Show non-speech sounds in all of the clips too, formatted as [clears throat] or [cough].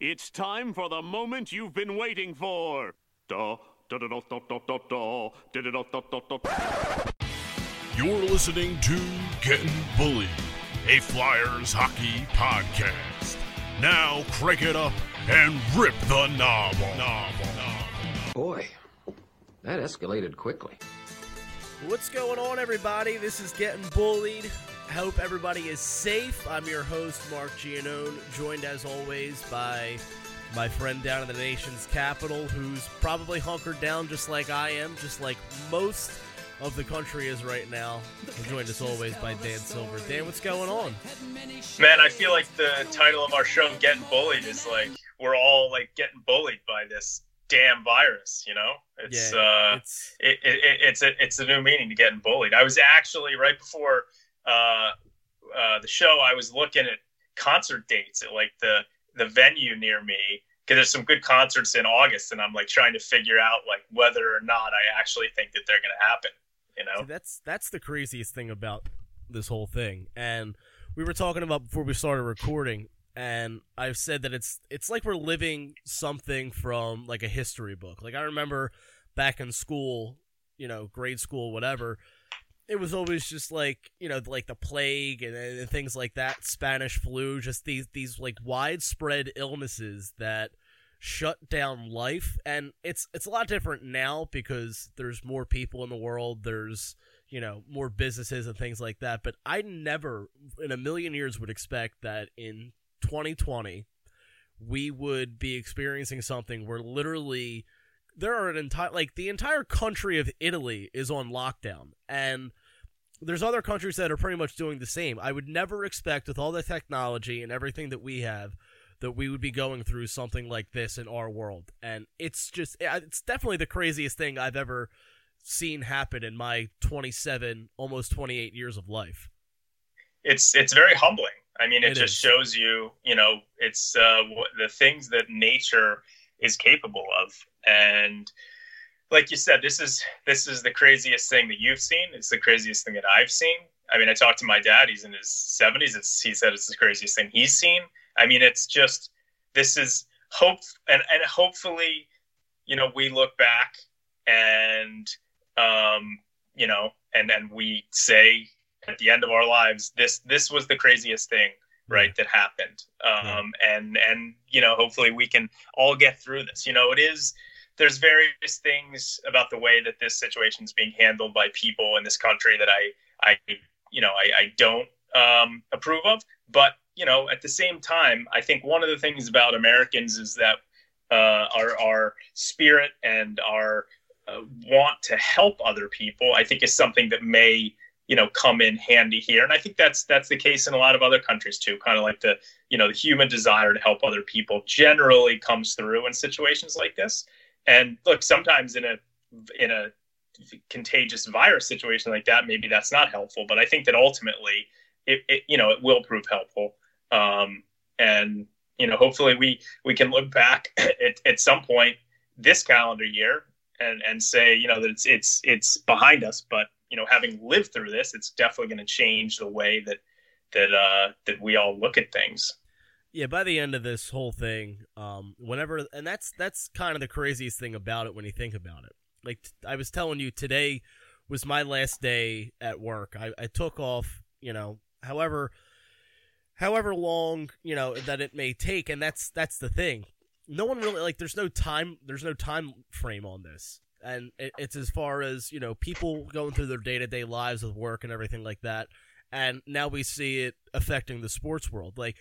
It's time for the moment you've been waiting for. You're listening to Getting Bullied, a Flyers hockey podcast. Now crank it up and rip the knob. Boy, that escalated quickly. What's going on, everybody? This is Getting Bullied. Hope everybody is safe. I'm your host, Mark Giannone, joined as always by my friend down in the nation's capital, who's probably hunkered down just like I am, just like most of the country is right now. I'm joined as always by Dan Silver. Dan, what's going on? Man, I feel like the title of our show, Getting Bullied, is like we're all like getting bullied by this damn virus, you know? It's Yeah, uh it's it, it, it, it's a it's a new meaning to getting bullied. I was actually right before uh, uh, the show. I was looking at concert dates at like the the venue near me because there's some good concerts in August, and I'm like trying to figure out like whether or not I actually think that they're going to happen. You know? See, that's that's the craziest thing about this whole thing. And we were talking about before we started recording, and I've said that it's it's like we're living something from like a history book. Like I remember back in school, you know, grade school, whatever. It was always just like you know, like the plague and, and things like that, Spanish flu, just these these like widespread illnesses that shut down life. And it's it's a lot different now because there's more people in the world there's you know more businesses and things like that. But i never in a million years would expect that in 2020 we would be experiencing something where literally there are an entire like the entire country of italy is on lockdown. And there's other countries that are pretty much doing the same i would never expect with all the technology and everything that we have that we would be going through something like this in our world and it's just it's definitely the craziest thing i've ever seen happen in my 27 almost 28 years of life it's it's very humbling. I mean, it, It just is. shows you, you know, it's uh, the things that nature is capable of, and like you said, this is this is the craziest thing that you've seen. It's the craziest thing that I've seen. I mean, I talked to my dad; he's in his seventies. He said it's the craziest thing he's seen. I mean, it's just this is hope, and and hopefully, you know, we look back and um, you know, and and we say at the end of our lives, this this was the craziest thing, right, that happened. Um, and and you know, hopefully we can all get through this. You know, it is there's various things about the way that this situation is being handled by people in this country that I I you know I, I don't um, approve of, but you know, at the same time, I think one of the things about Americans is that uh, our our spirit and our uh, want to help other people, I think, is something that may you know come in handy here. And i think that's that's the case in a lot of other countries too. Kind of like the you know the human desire to help other people generally comes through in situations like this and look sometimes in a in a contagious virus situation like that maybe that's not helpful but i think that ultimately it, it you know it will prove helpful. Um and you know hopefully we we can look back [clears throat] at, at some point this calendar year and and say you know that it's it's it's behind us but you know having lived through this it's definitely going to change the way that that uh that we all look at things yeah by the end of this whole thing um whenever and that's that's kind of the craziest thing about it when you think about it. Like t- i was telling you today was my last day at work. I, I took off you know however however long you know that it may take and that's that's the thing. No one really like there's no time there's no time frame on this. And it, it's as far as you know people going through their day-to-day lives with work and everything like that. And now we see it affecting the sports world. Like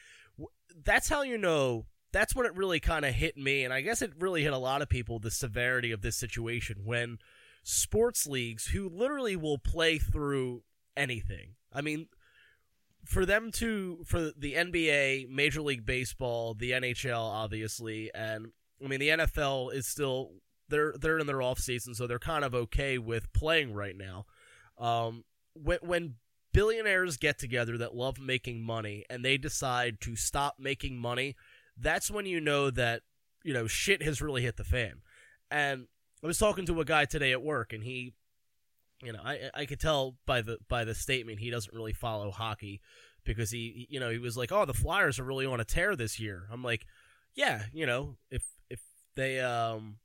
that's how you know that's when it really kind of hit me and i guess it really hit a lot of people the severity of this situation when sports leagues who literally will play through anything i mean for them to for the NBA, Major League Baseball, the NHL obviously, and I mean the NFL is still they're they're in their off season, so they're kind of okay with playing right now. Um, when when billionaires get together that love making money and they decide to stop making money, that's when you know that you know shit has really hit the fan. And I was talking to a guy today at work, and he you know, I I could tell by the by the statement he doesn't really follow hockey because he you know he was like, oh, the Flyers are really on a tear this year. I'm like, yeah, you know, if if they um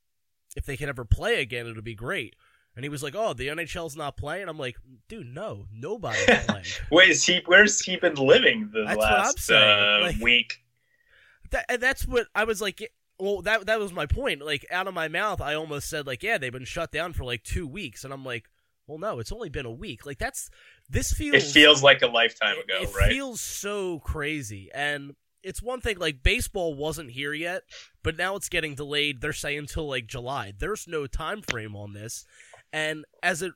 if they can ever play again, it'll be great. And he was like, "Oh, the NHL's not playing." I'm like, "Dude, no, nobody's [laughs] playing." Wait, is he? Where's he been living the That's what I'm last saying. uh, Like- week? that, that's what I was like. Well, that that was my point. Like out of my mouth, I almost said like, "Yeah, they've been shut down for like two weeks," and I'm like, "Well, no, it's only been a week." Like that's this feels It feels like a lifetime ago, it right? feels so crazy, and it's one thing like baseball wasn't here yet, but now it's getting delayed. They're saying until like July. There's no time frame on this, and as it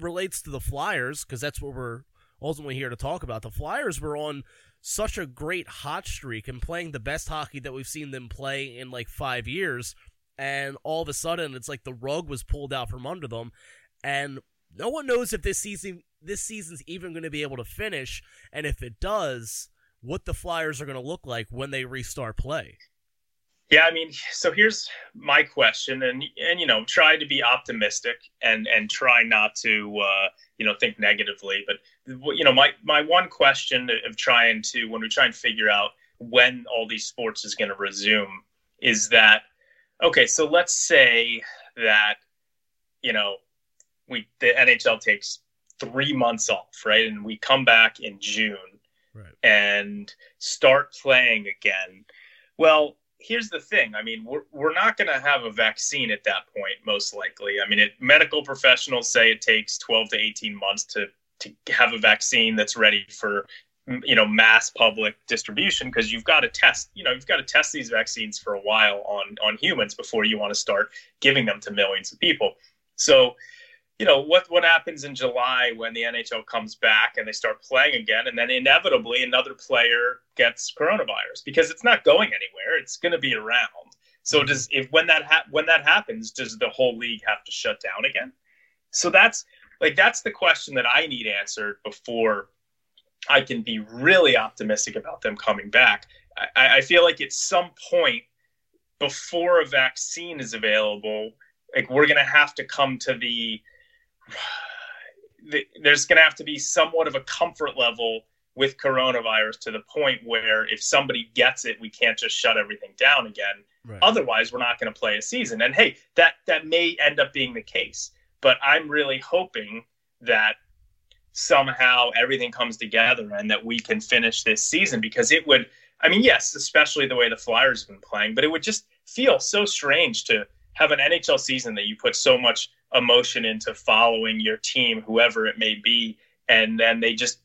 relates to the Flyers, because that's what we're ultimately here to talk about. The Flyers were on such a great hot streak and playing the best hockey that we've seen them play in like five years, and all of a sudden it's like the rug was pulled out from under them, and no one knows if this season this season's even going to be able to finish, and if it does, what the Flyers are going to look like when they restart play. Yeah, I mean, so here's my question, and and you know, try to be optimistic and and try not to uh, you know think negatively. But you know, my my one question of trying to when we try and figure out when all these sports is going to resume is that okay? So let's say that you know we the NHL takes three months off, right, and we come back in June Right. and start playing again. Well, here's the thing. I mean, we're, we're not going to have a vaccine at that point, most likely. I mean, it, medical professionals say it takes 12 to 18 months to, to have a vaccine that's ready for, you know, mass public distribution because you've got to test, you know, you've got to test these vaccines for a while on, on humans before you want to start giving them to millions of people. So, you know what what happens in July when the NHL comes back and they start playing again, and then inevitably another player gets coronavirus because it's not going anywhere; it's going to be around. So mm-hmm. does if when that ha- when that happens, does the whole league have to shut down again? So that's like that's the question that I need answered before I can be really optimistic about them coming back. I, I feel like at some point before a vaccine is available, like we're going to have to come to the, there's going to have to be somewhat of a comfort level with coronavirus to the point where if somebody gets it, we can't just shut everything down again. Right. Otherwise, we're not going to play a season. And hey, that that may end up being the case. But I'm really hoping that somehow everything comes together and that we can finish this season because it would. I mean, yes, especially the way the Flyers have been playing, but it would just feel so strange to have an NHL season that you put so much emotion into following your team, whoever it may be, and then they just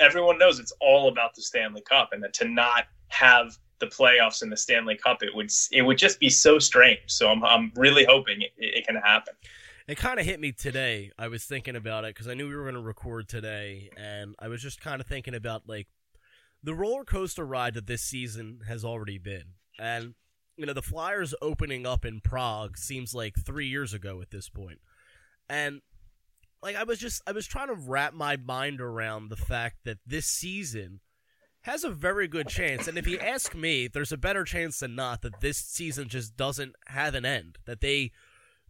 everyone knows it's all about the Stanley Cup, and that to not have the playoffs in the Stanley Cup, it would it would just be so strange. So I'm I'm really hoping it, it can happen. It kind of hit me today. I was thinking about it because I knew we were going to record today, and I was just kind of thinking about like the roller coaster ride that this season has already been, and you know the Flyers opening up in Prague seems like three years ago at this point, and like I was just I was trying to wrap my mind around the fact that this season has a very good chance, and if you ask me, there's a better chance than not that this season just doesn't have an end. That they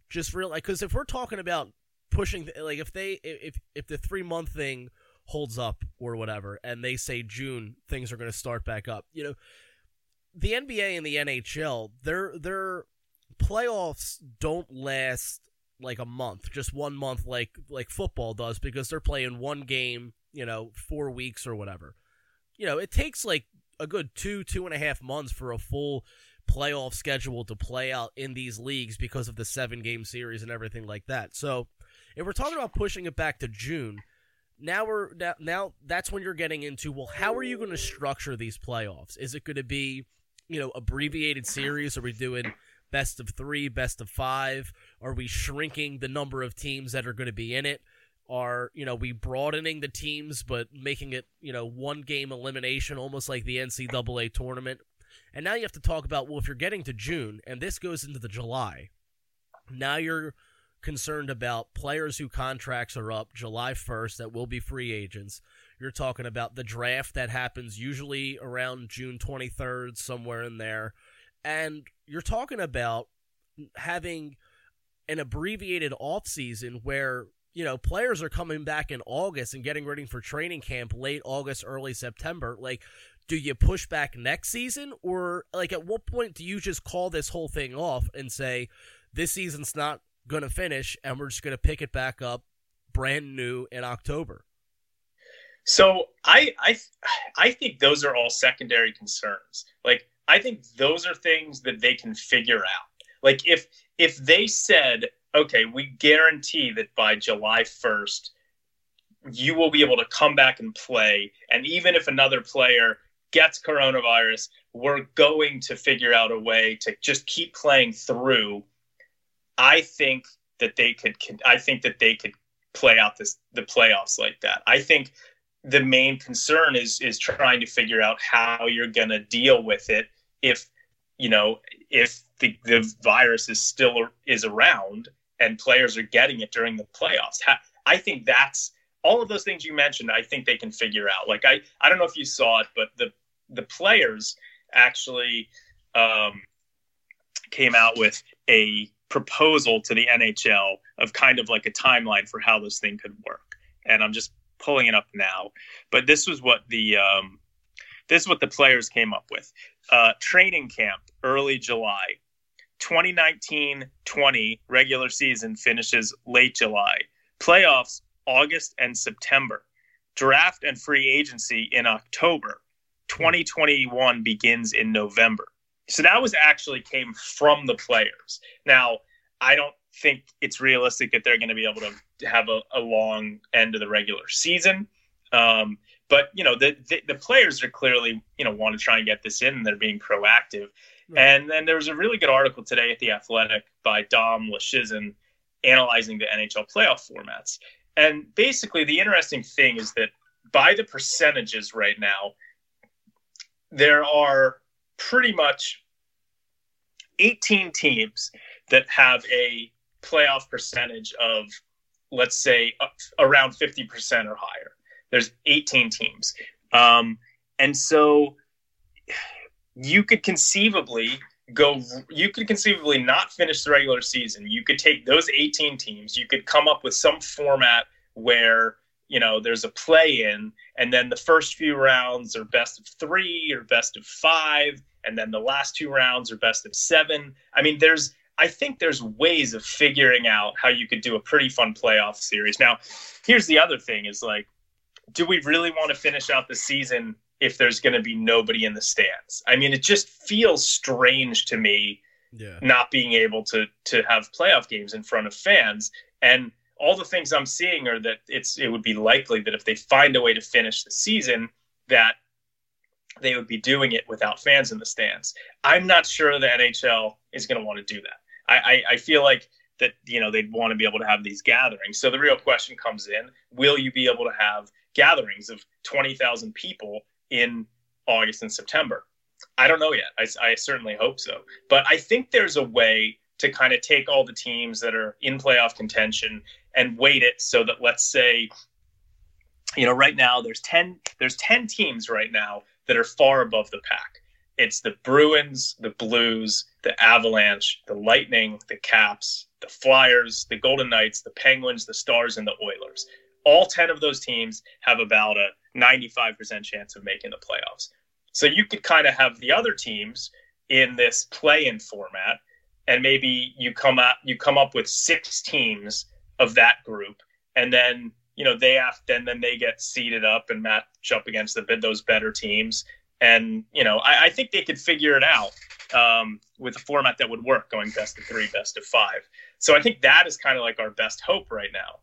just real like because if we're talking about pushing like if they if if the three month thing holds up or whatever and they say june things are going to start back up you know the nba and the nhl their their playoffs don't last like a month just one month like like football does because they're playing one game you know four weeks or whatever you know it takes like a good two two and a half months for a full playoff schedule to play out in these leagues because of the seven game series and everything like that. So, if we're talking about pushing it back to June, now we're now, now that's when you're getting into well, how are you going to structure these playoffs? Is it going to be, you know, abbreviated series? Are we doing best of 3, best of 5? Are we shrinking the number of teams that are going to be in it? Are, you know, we broadening the teams but making it, you know, one game elimination almost like the NCAA tournament? And now you have to talk about well, if you're getting to June and this goes into the July, now you're concerned about players who contracts are up July 1st that will be free agents. You're talking about the draft that happens usually around June 23rd, somewhere in there. And you're talking about having an abbreviated offseason where, you know, players are coming back in August and getting ready for training camp late August, early September. Like, do you push back next season or like at what point do you just call this whole thing off and say this season's not going to finish and we're just going to pick it back up brand new in October? So I I I think those are all secondary concerns. Like I think those are things that they can figure out. Like if if they said, okay, we guarantee that by July 1st you will be able to come back and play and even if another player gets coronavirus, we're going to figure out a way to just keep playing through. I think that they could I think that they could play out this the playoffs like that. I think the main concern is is trying to figure out how you're going to deal with it if you know if the, the virus is still is around and players are getting it during the playoffs. I think that's all of those things you mentioned i think they can figure out. Like i i don't know if you saw it but the the players actually um, came out with a proposal to the nhl of kind of like a timeline for how this thing could work. And i'm just pulling it up now, but this was what the um, this is what the players came up with. Uh, training camp early July. 2019-20 regular season finishes late July. Playoffs August and September. Draft and free agency in October. 2021 begins in November. So that was actually came from the players. Now, I don't think it's realistic that they're going to be able to have a, a long end of the regular season. Um, but you know the, the, the players are clearly you know want to try and get this in, and they're being proactive. Right. And then there was a really good article today at the Athletic by Dom Luszczyszyn analyzing the NHL playoff formats. And basically, the interesting thing is that by the percentages right now, there are pretty much 18 teams that have a playoff percentage of, let's say, around 50% or higher. There's 18 teams. Um, and so you could conceivably go, you could conceivably not finish the regular season. You could take those 18 teams, you could come up with some format where you know there's a play in and then the first few rounds are best of three or best of five and then the last two rounds are best of seven i mean there's I think there's ways of figuring out how you could do a pretty fun playoff series. Now, here's the other thing is like, do we really want to finish out the season if there's going to be nobody in the stands? I mean, it just feels strange to me yeah. not being able to to have playoff games in front of fans. And all the things I'm seeing are that it's it would be likely that if they find a way to finish the season, that they would be doing it without fans in the stands. I'm not sure the NHL is going to want to do that. I, I, feel like that you know they'd want to be able to have these gatherings. So the real question comes in: Will you be able to have gatherings of twenty thousand people in August and September? I don't know yet. I, I certainly hope so, but I think there's a way to kind of take all the teams that are in playoff contention and weight it so that let's say you know right now there's 10 there's 10 teams right now that are far above the pack it's the Bruins, the Blues, the Avalanche, the Lightning, the Caps, the Flyers, the Golden Knights, the Penguins, the Stars, and the Oilers. All 10 of those teams have about a 95% chance of making the playoffs. So you could kind of have the other teams in this play-in format, and maybe you come up you come up with six teams of that group, and then you know they have then then they get seeded up and match up against the those better teams, and you know I, I think they could figure it out um, with a format that would work, going best of three, best of five. So I think that is kind of like our best hope right now.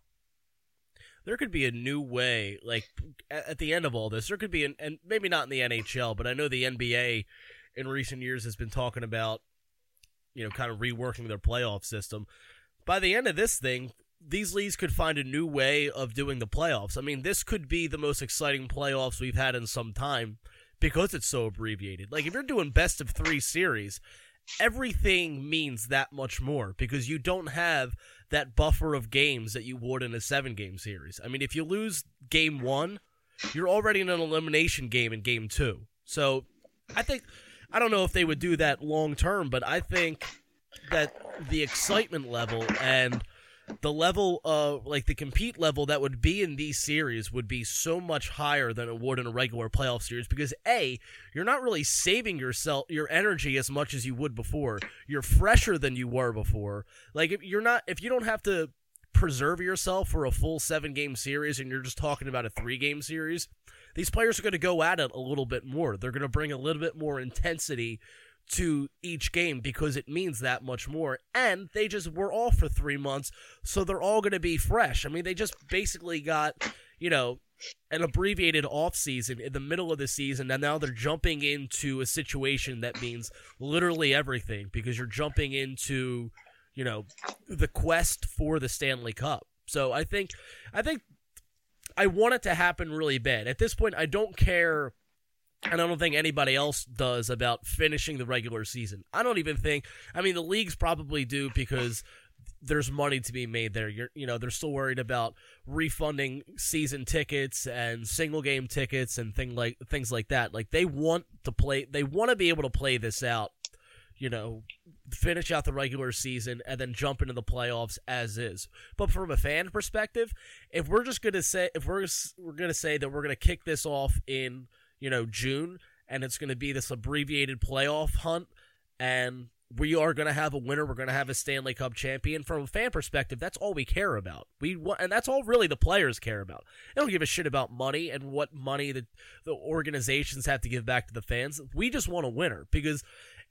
There could be a new way, like at the end of all this, there could be, an, and maybe not in the NHL, but I know the NBA in recent years has been talking about, you know, kind of reworking their playoff system. By the end of this thing, these leagues could find a new way of doing the playoffs. I mean, this could be the most exciting playoffs we've had in some time because it's so abbreviated. Like if you're doing best of three series, everything means that much more because you don't have that buffer of games that you would in a seven game series. I mean, if you lose game one, you're already in an elimination game in game two. So I think, I don't know if they would do that long term, but I think that the excitement level and the level of like the compete level that would be in these series would be so much higher than it would in a regular playoff series because a you're not really saving yourself your energy as much as you would before. You're fresher than you were before. Like if you're not if you don't have to preserve yourself for a full seven game series and you're just talking about a three game series these players are going to go at it a little bit more. They're going to bring a little bit more intensity to each game because it means that much more. And they just were off for three months, so they're all going to be fresh. I mean, they just basically got, you know, an abbreviated off season in the middle of the season, and now they're jumping into a situation that means literally everything because you're jumping into, you know, the quest for the Stanley Cup. So I think, I think. I want it to happen really bad. At this point, I don't care and I don't think anybody else does about finishing the regular season. I don't even think. I mean, the leagues probably do because there's money to be made there. You're, you know, they're still worried about refunding season tickets and single game tickets and thing like things like that. Like they want to play. They want to be able to play this out. You know, finish out the regular season and then jump into the playoffs as is. But from a fan perspective, if we're just gonna say if we're we're gonna say that we're gonna kick this off in you know, June, and it's going to be this abbreviated playoff hunt, and we are going to have a winner. We're going to have a Stanley Cup champion. From a fan perspective, that's all we care about. We want, and that's all really the players care about. They don't give a shit about money and what money the the organizations have to give back to the fans. We just want a winner because.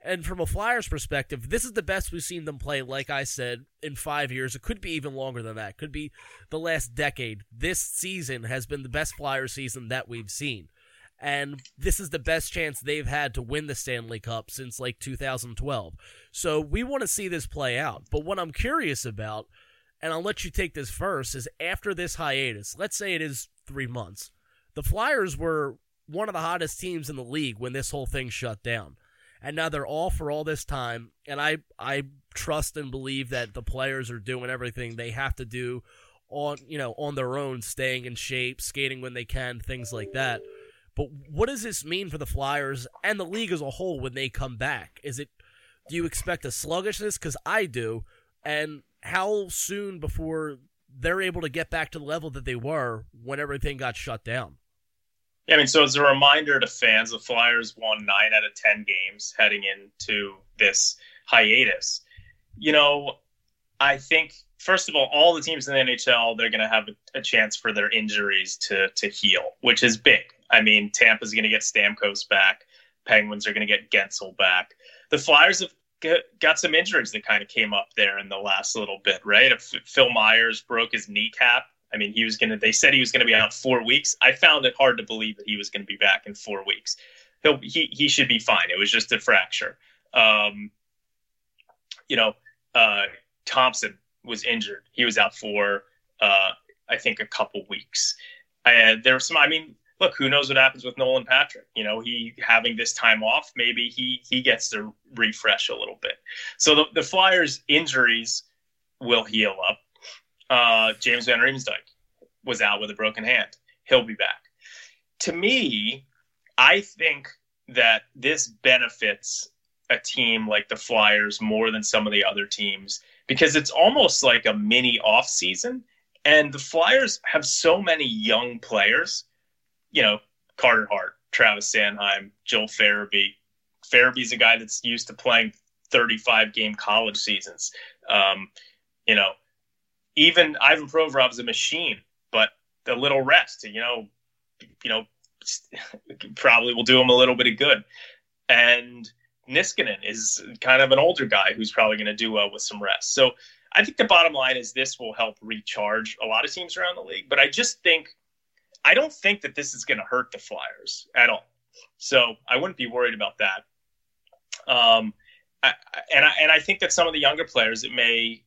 And from a Flyers perspective, this is the best we've seen them play, like I said, in five years. It could be even longer than that. It could be the last decade. This season has been the best Flyers season that we've seen and this is the best chance they've had to win the Stanley Cup since like 2012. So we want to see this play out. But what I'm curious about, and I'll let you take this first, is after this hiatus, let's say it is three months, the Flyers were one of the hottest teams in the league when this whole thing shut down. And now they're all for all this time, and I I trust and believe that the players are doing everything they have to do on you know on their own, staying in shape, skating when they can, things like that. But what does this mean for the Flyers and the league as a whole when they come back? Is it do you expect a sluggishness? Because I do. And how soon before they're able to get back to the level that they were when everything got shut down? Yeah, I mean, so as a reminder to fans, the Flyers won nine out of 10 games heading into this hiatus. You know, I think, first of all, all the teams in the NHL, they're going to have a, a chance for their injuries to, to heal, which is big. I mean, Tampa's going to get Stamkos back. Penguins are going to get Guentzel back. The Flyers have got some injuries that kind of came up there in the last little bit, right? If Phil Myers broke his kneecap, I mean, he was going to, they said he was going to be out four weeks. I found it hard to believe that he was going to be back in four weeks. He'll, he, he should be fine. It was just a fracture. Um, you know, uh, Thompson was injured. He was out for, uh, I think, a couple weeks. And there were some, I mean, look, who knows what happens with Nolan Patrick? You know, he having this time off, maybe he he gets to refresh a little bit. So the, the Flyers' injuries will heal up. Uh, James Van Riemsdyk was out with a broken hand. He'll be back. To me, I think that this benefits a team like the Flyers more than some of the other teams because it's almost like a mini off season. And the Flyers have so many young players you know, Carter Hart, Travis Sanheim, Joel Farabee. Farabee's a guy that's used to playing 35 game college seasons. Um, you know, even Ivan Provorov's a machine, but the little rest, you know, you know, [laughs] probably will do him a little bit of good. And Niskanen is kind of an older guy who's probably going to do well with some rest. So I think the bottom line is this will help recharge a lot of teams around the league. But I just think I don't think that this is going to hurt the Flyers at all. So I wouldn't be worried about that. Um, I, and I and I think that some of the younger players it may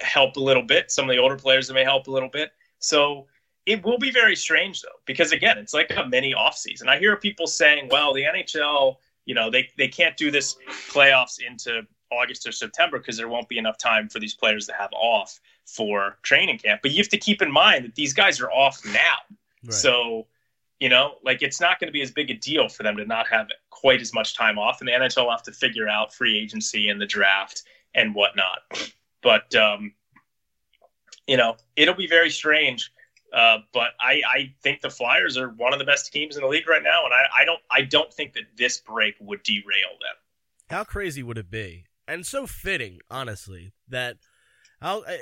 help a little bit. Some of the older players it may help a little bit. So it will be very strange though, because again, it's like a mini offseason. I hear people saying, "Well, the NHL, you know, they they can't do this playoffs into August or September because there won't be enough time for these players to have off for training camp." But you have to keep in mind that these guys are off now. Right. So, you know, like it's not going to be as big a deal for them to not have quite as much time off, and the NHL will have to figure out free agency and the draft and whatnot. But um, you know, it'll be very strange. Uh, but I, I think the Flyers are one of the best teams in the league right now, and I, I don't I don't think that this break would derail them. How crazy would it be? And so fitting, honestly, that how uh,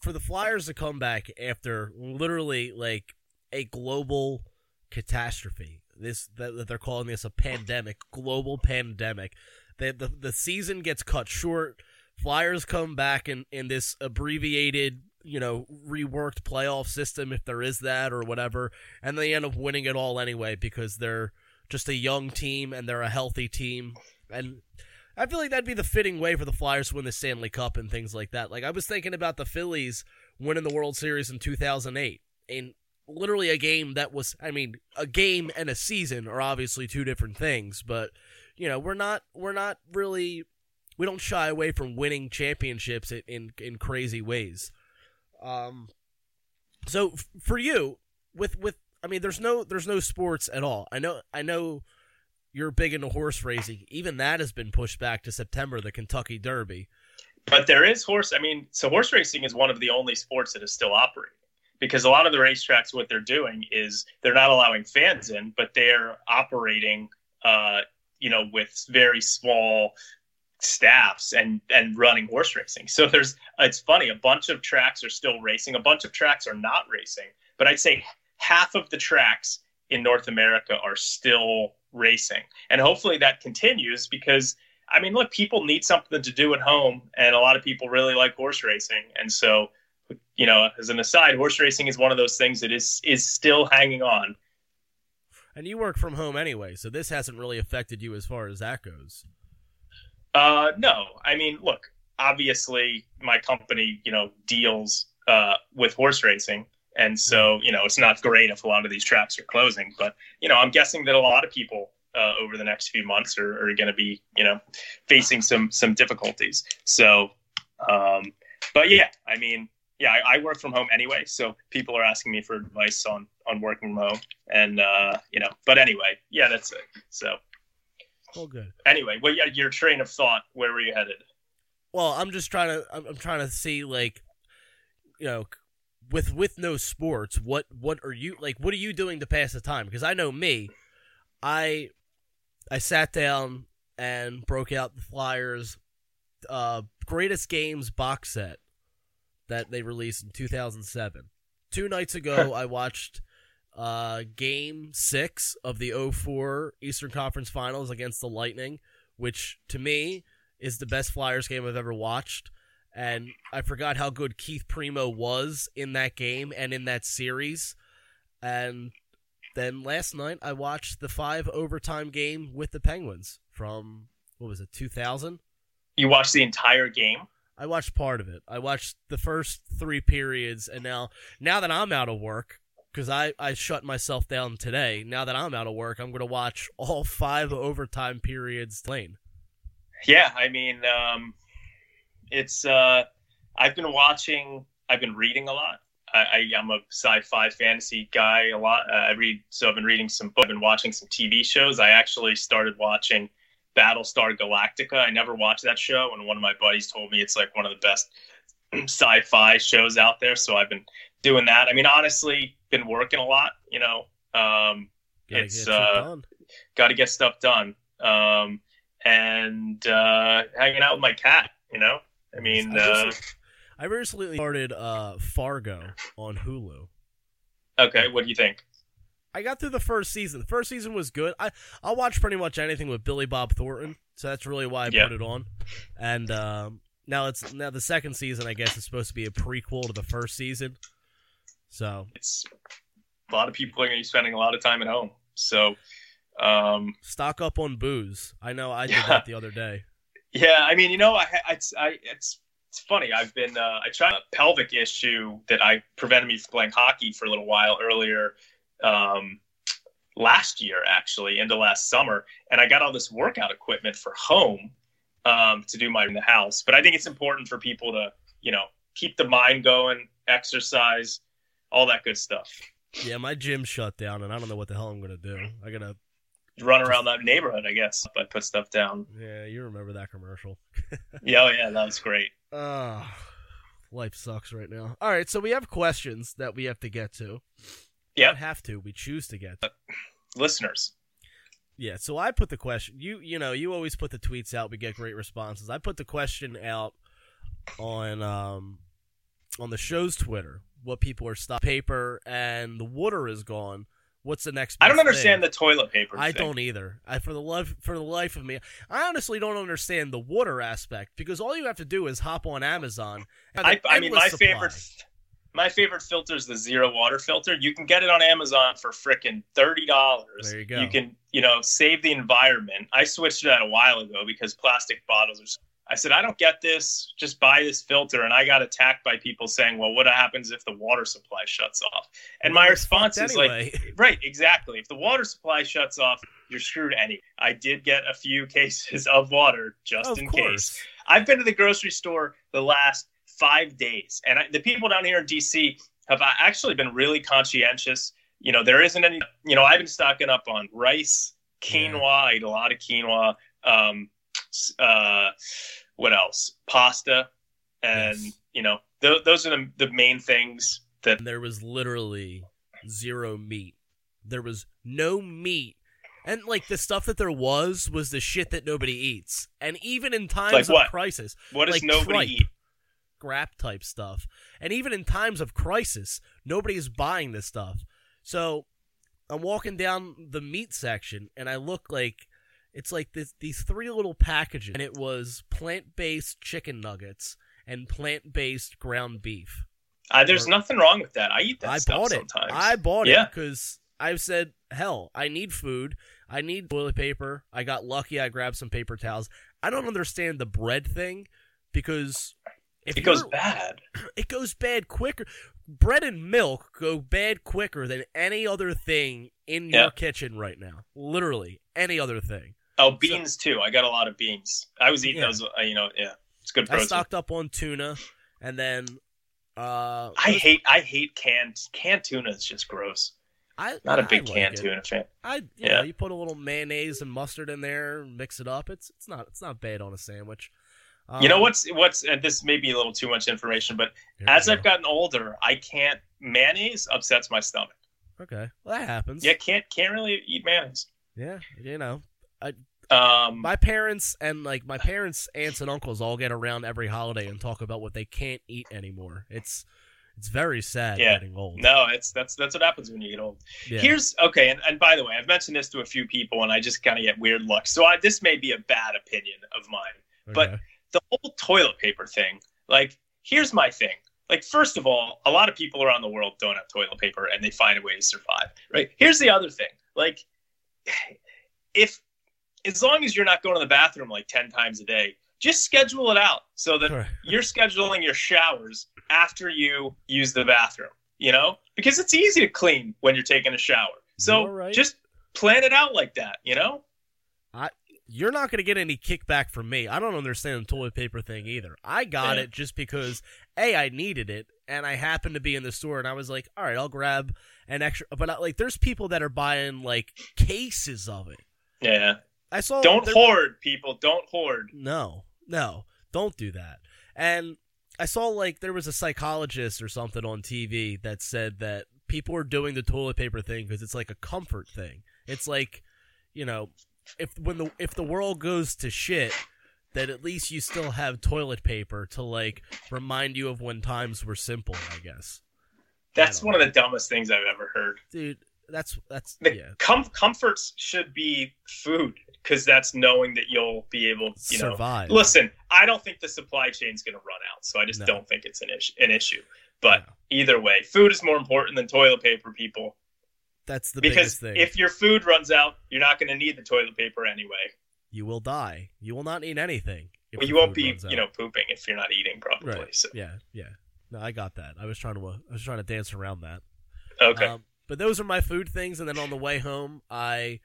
for the Flyers to come back after literally like a global catastrophe. This that, they're calling this a pandemic, global pandemic. That the the season gets cut short. Flyers come back in in this abbreviated you know, reworked playoff system if there is that or whatever, and they end up winning it all anyway because they're just a young team and they're a healthy team. And I feel like that'd be the fitting way for the Flyers to win the Stanley Cup and things like that. Like I was thinking about the Phillies winning the World Series in 2008 in literally a game that was I mean, a game and a season are obviously two different things, but you know, we're not we're not really we don't shy away from winning championships in in, in crazy ways. Um, so f- for you, with with I mean, there's no there's no sports at all. I know I know you're big into horse racing. Even that has been pushed back to September, the Kentucky Derby. But there is horse. I mean, so horse racing is one of the only sports that is still operating because a lot of the racetracks, what they're doing is they're not allowing fans in, but they're operating, uh, you know, with very small staffs and and running horse racing. So there's it's funny, a bunch of tracks are still racing, a bunch of tracks are not racing, but I'd say half of the tracks in North America are still racing. And hopefully that continues because I mean, look, people need something to do at home and a lot of people really like horse racing. And so, you know, as an aside, horse racing is one of those things that is is still hanging on. And you work from home anyway, so this hasn't really affected you as far as that goes. Uh, no, I mean, look, obviously my company, you know, deals uh, with horse racing. And so, you know, it's not great if a lot of these tracks are closing, but, you know, I'm guessing that a lot of people uh, over the next few months are, are going to be, you know, facing some, some difficulties. So, um, but yeah, I mean, yeah, I, I, work from home anyway. So people are asking me for advice on, on working from home and, uh, you know, but anyway, yeah, that's it. So, all good. Anyway, well, yeah, your train of thought. Where were you headed? Well, I'm just trying to. I'm, I'm trying to see like, you know, with with no sports, what what are you like? What are you doing to pass the time? Because I know me, I I sat down and broke out the Flyers uh, greatest games box set that they released in 2007. Two nights ago, I watched uh, game six of the 04 Eastern Conference Finals against the Lightning, which to me is the best Flyers game I've ever watched. And I forgot how good Keith Primeau was in that game and in that series. And then last night I watched the five overtime game with the Penguins from what was it, 2000? You watched the entire game? I watched part of it. I watched the first three periods, and now now that I'm out of work, because I, I shut myself down today. Now that I'm out of work, I'm going to watch all [laughs] five overtime periods lane. Yeah, I mean, um, it's uh, I've been watching, I've been reading a lot. I, I, am a sci-fi fantasy guy a lot. Uh, I read, so I've been reading some books, I've been watching some TV shows. I actually started watching Battlestar Galactica. I never watched that show, and one of my buddies told me it's like one of the best [clears throat] sci-fi shows out there. So I've been doing that. I mean, honestly, been working a lot. You know, um, it's uh, got to get stuff done, um, and uh, hanging out with my cat. You know, I mean, I recently, uh, I recently started uh, Fargo on Hulu. Okay, what do you think? I got through the first season. The first season was good. I I'll watch pretty much anything with Billy Bob Thornton, so that's really why I put it on. And um, now it's now the second season. I guess is supposed to be a prequel to the first season. So it's a lot of people are going to be spending a lot of time at home. So um, stock up on booze. I know I did yeah. that the other day. [laughs] Yeah, I mean, you know, I, I, I it's it's funny. I've been uh, I tried a pelvic issue that I prevented me from playing hockey for a little while earlier um, last year, actually into last summer, and I got all this workout equipment for home um, to do my in the house. But I think it's important for people to you know keep the mind going, exercise, all that good stuff. Yeah, my gym shut down, and I don't know what the hell I'm gonna do. I gotta run around that neighborhood, I guess. But put stuff down. Yeah, you remember that commercial? [laughs] yeah, oh yeah, that was great. Uh, Life sucks right now. All right, so we have questions that we have to get to. Yeah. Not have to. We choose to get. To. Listeners, Yeah, so I put the question. You you know you always put the tweets out. We get great responses. I put the question out on um on the show's Twitter. What people are stopping paper and the water is gone. What's the next? I don't understand thing? the toilet paper. I thing. don't either. I for the love for the life of me, I honestly don't understand the water aspect because all you have to do is hop on Amazon. and I, I mean, my supply. favorite, my favorite filter is the zero water filter. You can get it on Amazon for frickin' thirty dollars. There you go. You can, you know, save the environment. I switched to that a while ago because plastic bottles are. I said I don't get this. Just buy this filter, and I got attacked by people saying, "Well, what happens if the water supply shuts off?" And my response is like. [laughs] Right, exactly. If the water supply shuts off, you're screwed anyway. I did get a few [laughs] cases of water just of in course. case. I've been to the grocery store the last five days, and I, the people down here in DC have uh, actually been really conscientious. You know, there isn't any. You know, I've been stocking up on rice, quinoa. I eat a lot of quinoa. Um, uh, what else? Pasta, and Yes. you know, th- those are the, the main things that there was literally zero meat. There was no meat. And like the stuff that there was was the shit that nobody eats. And even in times Like of crisis, what does Like nobody tripe. eat. Scrap type stuff. And even in times of crisis, nobody is buying this stuff. So I'm walking down the meat section and I look like it's like this, these three little packages and it was plant-based chicken nuggets and plant-based ground beef. Uh, there's Or- nothing wrong with that. I eat that I stuff bought it. sometimes. I bought Yeah. it because I've said, hell, I need food. I need toilet paper. I got lucky. I grabbed some paper towels. I don't understand the bread thing because if it goes bad. [clears throat] it goes bad quicker. Bread and milk go bad quicker than any other thing in Yeah. your kitchen right now. Literally any other thing. Oh, beans too. I got a lot of beans. I was eating Yeah. those. Uh, you know, yeah, it's good I stocked up on tuna, and then uh, I hate. I hate canned canned tuna. Is just gross. I Not a big like canned it. tuna fan. I you Yeah. know you put a little mayonnaise and mustard in there, mix it up. It's it's not it's not bad on a sandwich. Um, you know what's what's and this may be a little too much information, but as go. I've gotten older, I can't mayonnaise upsets my stomach. okay, well, that happens. Yeah, can't can't really eat mayonnaise. yeah, you know, I, Um, my parents and like my parents' aunts and uncles all get around every holiday and talk about what they can't eat anymore. It's it's very sad Yeah. getting old. no, it's that's that's what happens when you get old. Yeah. Here's okay, and, and by the way, I've mentioned this to a few people, and I just kind of get weird looks. So I, this may be a bad opinion of mine. but- Okay. The whole toilet paper thing. Like, here's my thing. Like, first of all, a lot of people around the world don't have toilet paper, and they find a way to survive. Right? Here's the other thing. Like, [sighs] if as long as you're not going to the bathroom like ten times a day, just schedule it out so that Right. [laughs] you're scheduling your showers after you use the bathroom, you know? Because it's easy to clean when you're taking a shower. So right. just plan it out like that, you know? You're not going to get any kickback from me. I don't understand the toilet paper thing either. I got Yeah. it just because a I needed it and I happened to be in the store and I was like, all right, I'll grab an extra. But uh, like, there's people that are buying like cases of it. Yeah. I saw. Don't hoard, people. Don't hoard. No, no, don't do that. And I saw like there was a psychologist or something on TV that said that people are doing the toilet paper thing because it's like a comfort thing. It's like, you know, if when the if the world goes to shit, that at least you still have toilet paper to like remind you of when times were simple. I guess, That's I one don't of the dumbest things I've ever heard. dude. That's that's The yeah. com- comforts should be food because that's knowing that you'll be able, you know. Survive. Listen, I don't think the supply chain's going to run out, so I just No. don't think it's an issue. An issue, but No. either way, food is more important than toilet paper, people. That's the because biggest thing. Because if your food runs out, you're not going to need the toilet paper anyway. you will die. You will not need anything. Well, you won't be, you know, pooping if you're not eating probably. Right. So Yeah, yeah. No, I got that. I was trying to uh, I was trying to dance around that. okay, Um, but those are my food things, and then on the way home, I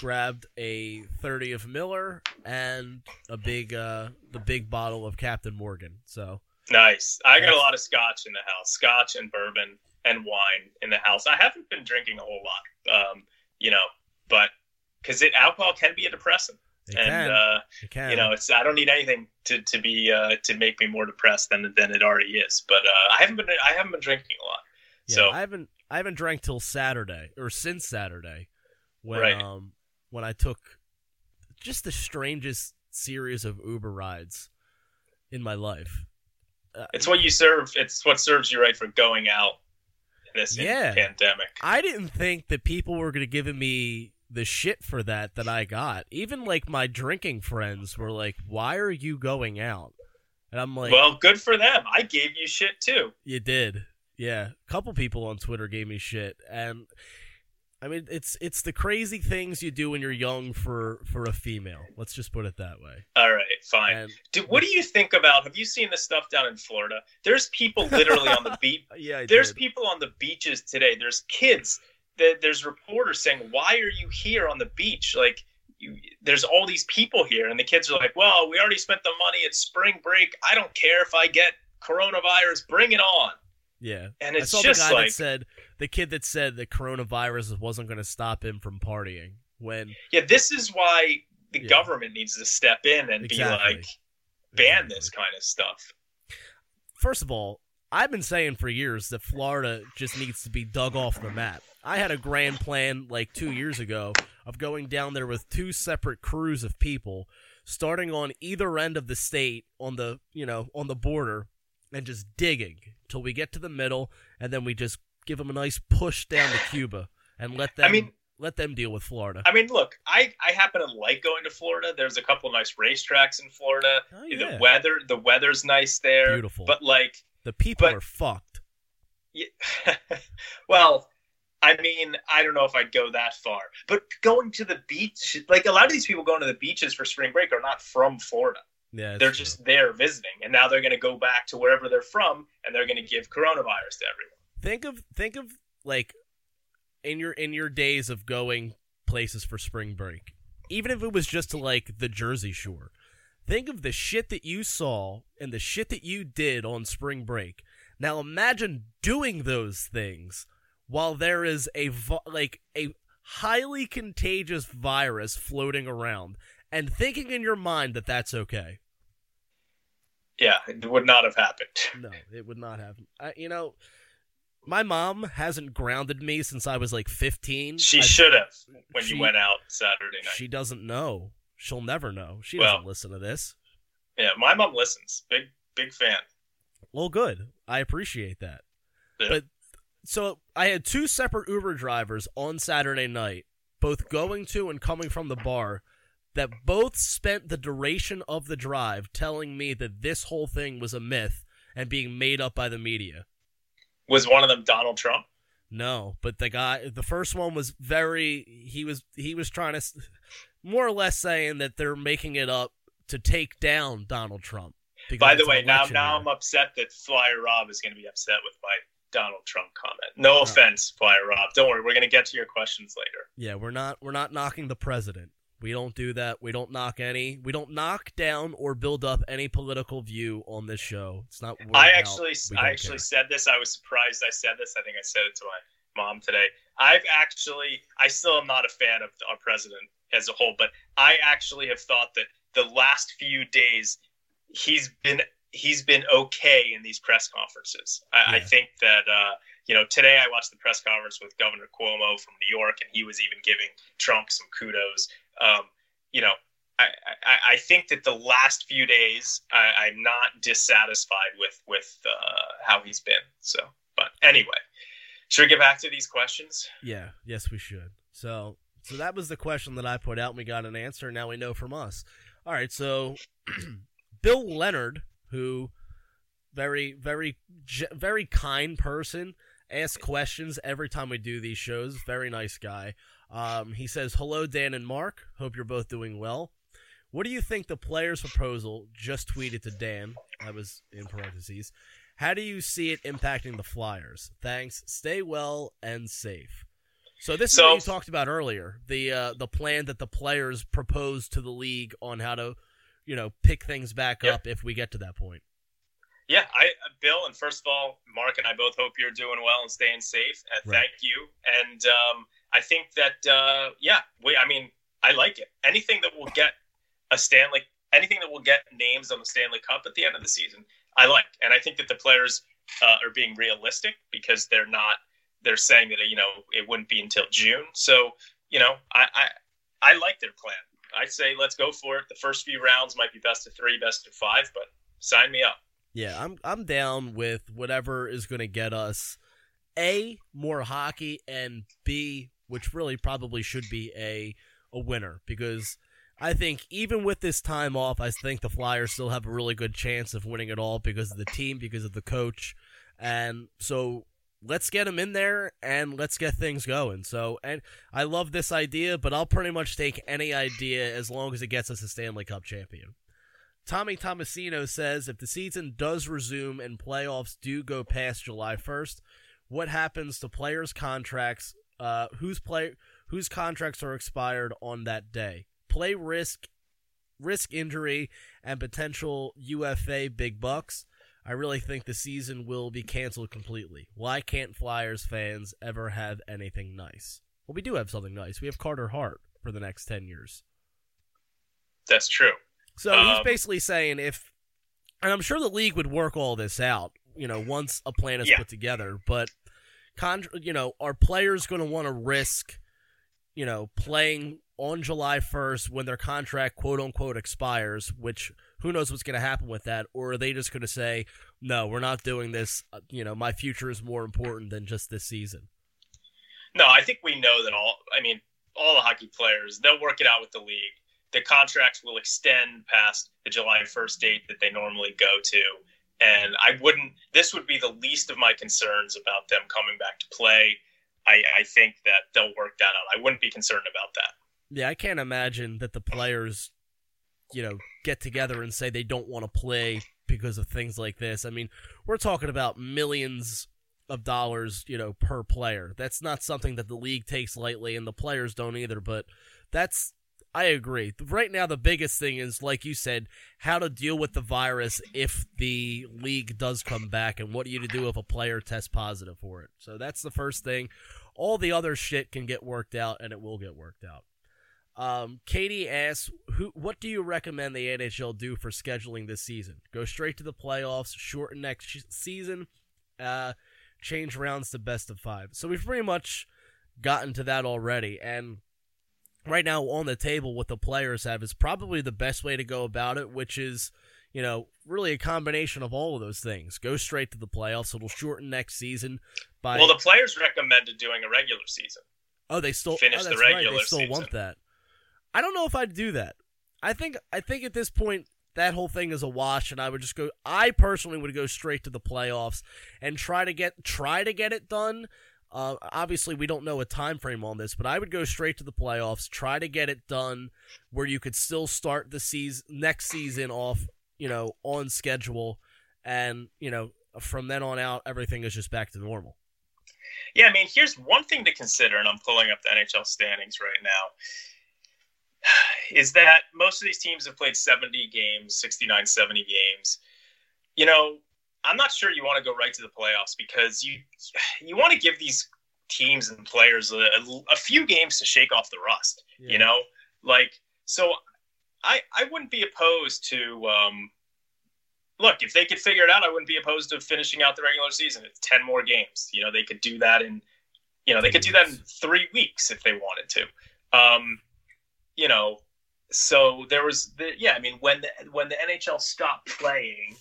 grabbed a thirty of Miller and a big uh the big bottle of Captain Morgan. So nice. I got a lot of scotch in the house, scotch and bourbon and wine in the house. I haven't been drinking a whole lot, um, you know, but because it alcohol can be a depressant. It and can. uh, you know, it's I don't need anything to to be uh, to make me more depressed than than it already is. But uh, I haven't been I haven't been drinking a lot. Yeah, so I haven't I haven't drank till Saturday or since Saturday when Right. um when I took just the strangest series of Uber rides in my life. Uh, it's what you serve. It's what serves you right for going out this Yeah. pandemic. I didn't think that people were going to give me the shit for that that I got. Even like my drinking friends were like, "Why are you going out?" And I'm like, well, good for them. I gave you shit too. You did. Yeah. A couple people on Twitter gave me shit and I mean it's it's the crazy things you do when you're young for for a female. Let's just put it that way. All right, fine. And Do, what do you think about? Have you seen the stuff down in Florida? There's people literally on the [laughs] beach. yeah, I There's did. people on the beaches today. There's kids. There- There's reporters saying, "Why are you here on the beach?" Like, you, there's all these people here, and the kids are like, "Well, we already spent the money. It's spring break. I don't care if I get coronavirus. Bring it on." Yeah. And I it's saw the just guy like, that said the kid that said the coronavirus wasn't going to stop him from partying when yeah, this is why the Yeah. government needs to step in and Exactly. be like, ban Exactly. this kind of stuff. First of all, I've been saying for years that Florida just needs to be dug off the map. I had a grand plan like two years ago of going down there with two separate crews of people, starting on either end of the state on the you know on the border, and just digging till we get to the middle, and then we just give them a nice push down to Cuba and let them I mean- let them deal with Florida. I mean, look, I, I happen to like going to Florida. There's a couple of nice racetracks in Florida. Oh, yeah. The weather the weather's nice there. Beautiful. But like the people but- are fucked. Yeah. [laughs] well, I mean, I don't know if I'd go that far, but going to the beach, like a lot of these people going to the beaches for spring break are not from Florida. Yeah, they're true. just there visiting, and now they're going to go back to wherever they're from, and they're going to give coronavirus to everyone. think of think of like in your in your days of going places for spring break even if it was just to like the jersey shore think of the shit that you saw and the shit that you did on spring break now imagine doing those things while there is a like a highly contagious virus floating around and thinking in your mind that that's okay Yeah, it would not have happened. no it would not have I, you know my mom hasn't grounded me since I was like 15. She I- should have when she- you went out Saturday night. She doesn't know. She'll never know. She Well- doesn't listen to this. yeah, my mom listens. Big big fan. Well, good. I appreciate that. Yeah. But so I had two separate Uber drivers on Saturday night, both going to and coming from the bar, that both spent the duration of the drive telling me that this whole thing was a myth and being made up by the media. Was one of them Donald Trump? No, but the guy, the first one was very. He was he was trying to, s- more or less saying that they're making it up to take down Donald Trump. By the way, now now year. I'm upset that Flyer Rob is going to be upset with my Donald Trump comment. No offense, Flyer Rob. Don't worry, we're going to get to your questions later. Yeah, we're not we're not knocking the president. We don't do that. We don't knock any. We don't knock down or build up any political view on this show. It's not. I actually I actually care. said this. I was surprised I said this. I think I said it to my mom today. I've actually I still am not a fan of our president as a whole, but I actually have thought that the last few days he's been he's been okay in these press conferences. I, I think that uh, you know today I watched the press conference with Governor Cuomo from New York, and he was even giving Trump some kudos. Um, you know, I, I, I think that the last few days I, I'm not dissatisfied with with uh, how he's been. So, but anyway, should we get back to these questions? Yeah. Yes, we should. So so that was the question that I put out, and we got an answer. Now we know from us. All right. So [clears throat] Bill Leonard, who very very very kind person, asks questions every time we do these shows. Very nice guy. Um, he says, "Hello, Dan and Mark. Hope you're both doing well. What do you think the players' proposal just tweeted to Dan? I was in parentheses. How do you see it impacting the Flyers? Thanks. Stay well and safe." So this is So- what you talked about earlier the uh, the plan that the players proposed to the league on how to, you know, pick things back Yep. up if we get to that point. Yeah, I Bill, and first of all, Mark and I both hope you're doing well and staying safe. Uh, Right. Thank you, and um, I think that uh, yeah, we. I mean, I like it. Anything that will get a Stanley anything that will get names on the Stanley Cup at the end of the season. I like, and I think that the players uh, are being realistic because they're not. They're saying that you know it wouldn't be until June. So you know, I I, I like their plan. I say let's go for it. The first few rounds might be best of three, best of five, but sign me up. Yeah, I'm I'm down with whatever is going to get us a more hockey and b which really probably should be a a winner because I think even with this time off, I think the Flyers still have a really good chance of winning it all because of the team, because of the coach, and so let's get them in there and let's get things going. So, and I love this idea, but I'll pretty much take any idea as long as it gets us a Stanley Cup champion. Tommy Tomasino says if the season does resume and playoffs do go past July 1st, what happens to players' contracts? Uh, whose play whose contracts are expired on that day? Play risk, risk injury, and potential UFA big bucks. I really think the season will be canceled completely. Why can't Flyers fans ever have anything nice? Well, we do have something nice. We have Carter Hart for the next 10 years. That's true. So um, he's basically saying if, and I'm sure the league would work all this out, you know, once a plan is yeah. put together, but, con- you know, are players going to want to risk, you know, playing on July 1st when their contract quote unquote expires, which who knows what's going to happen with that? Or are they just going to say, no, we're not doing this? Uh, you know, my future is more important than just this season. No, I think we know that all, I mean, all the hockey players, they'll work it out with the league. The contracts will extend past the July 1st date that they normally go to. And I wouldn't, this would be the least of my concerns about them coming back to play. I, I think that they'll work that out. I wouldn't be concerned about that. Yeah, I can't imagine that the players you know, get together and say they don't want to play because of things like this. I mean, we're talking about millions of dollars, you know, per player. That's not something that the league takes lightly and the players don't either, but that's I agree. Right now the biggest thing is like you said, how to deal with the virus if the league does come back and what do you to do if a player tests positive for it. So that's the first thing. All the other shit can get worked out and it will get worked out. Um, Katie asks, "Who? What do you recommend the NHL do for scheduling this season? Go straight to the playoffs, shorten next season, uh, change rounds to best of five. So we've pretty much gotten to that already, and right now on the table, what the players have is probably the best way to go about it, which is." You know, really a combination of all of those things. Go straight to the playoffs. It'll shorten next season. By well, the players recommended doing a regular season. Oh, they still finish oh, the regular right. They still season. want that. I don't know if I'd do that. I think I think at this point that whole thing is a wash and I would just go I personally would go straight to the playoffs and try to get try to get it done. Uh, obviously, we don't know a time frame on this, but I would go straight to the playoffs, try to get it done where you could still start the season next season off, you know, on schedule, and you know, from then on out, everything is just back to normal. Yeah, I mean, here's one thing to consider, and I'm pulling up the NHL standings right now [sighs] is that most of these teams have played 70 games, 69, 70 games. You know, I'm not sure you want to go right to the playoffs because you you want to give these teams and players a, a few games to shake off the rust. Yeah. You know, like so. I I wouldn't be opposed to. Um, look, if they could figure it out, I wouldn't be opposed to finishing out the regular season. It's ten more games. You know, they could do that in. You know, they could do that in three weeks if they wanted to. Um, you know, so there was the yeah. I mean, when the when the NHL stopped playing,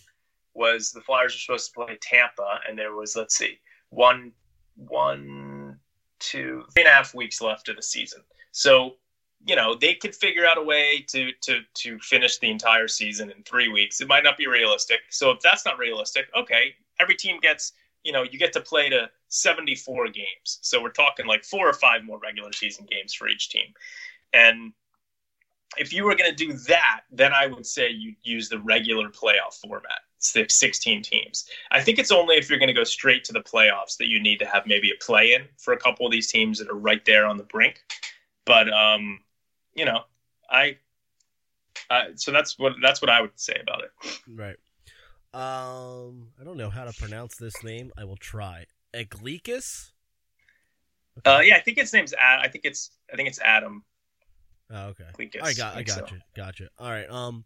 was the Flyers were supposed to play Tampa, and there was let's see, one, one, two, three and a half weeks left of the season. So you know they could figure out a way to to to finish the entire season in three weeks. It might not be realistic. So if that's not realistic, okay, every team gets you know you get to play to 74 games. So we're talking like four or five more regular season games for each team, and if you were going to do that, then I would say you'd use the regular playoff format, 16 teams. I think it's only if you're going to go straight to the playoffs that you need to have maybe a play in for a couple of these teams that are right there on the brink. But, um, you know, I, uh, so that's what, that's what I would say about it. Right. Um, I don't know how to pronounce this name. I will try. Eglikis? Okay. Uh, yeah, I think its name's Ad. I think it's, I think it's Adam. Oh, okay. I I got, I think got so. you, got you. All right. Um,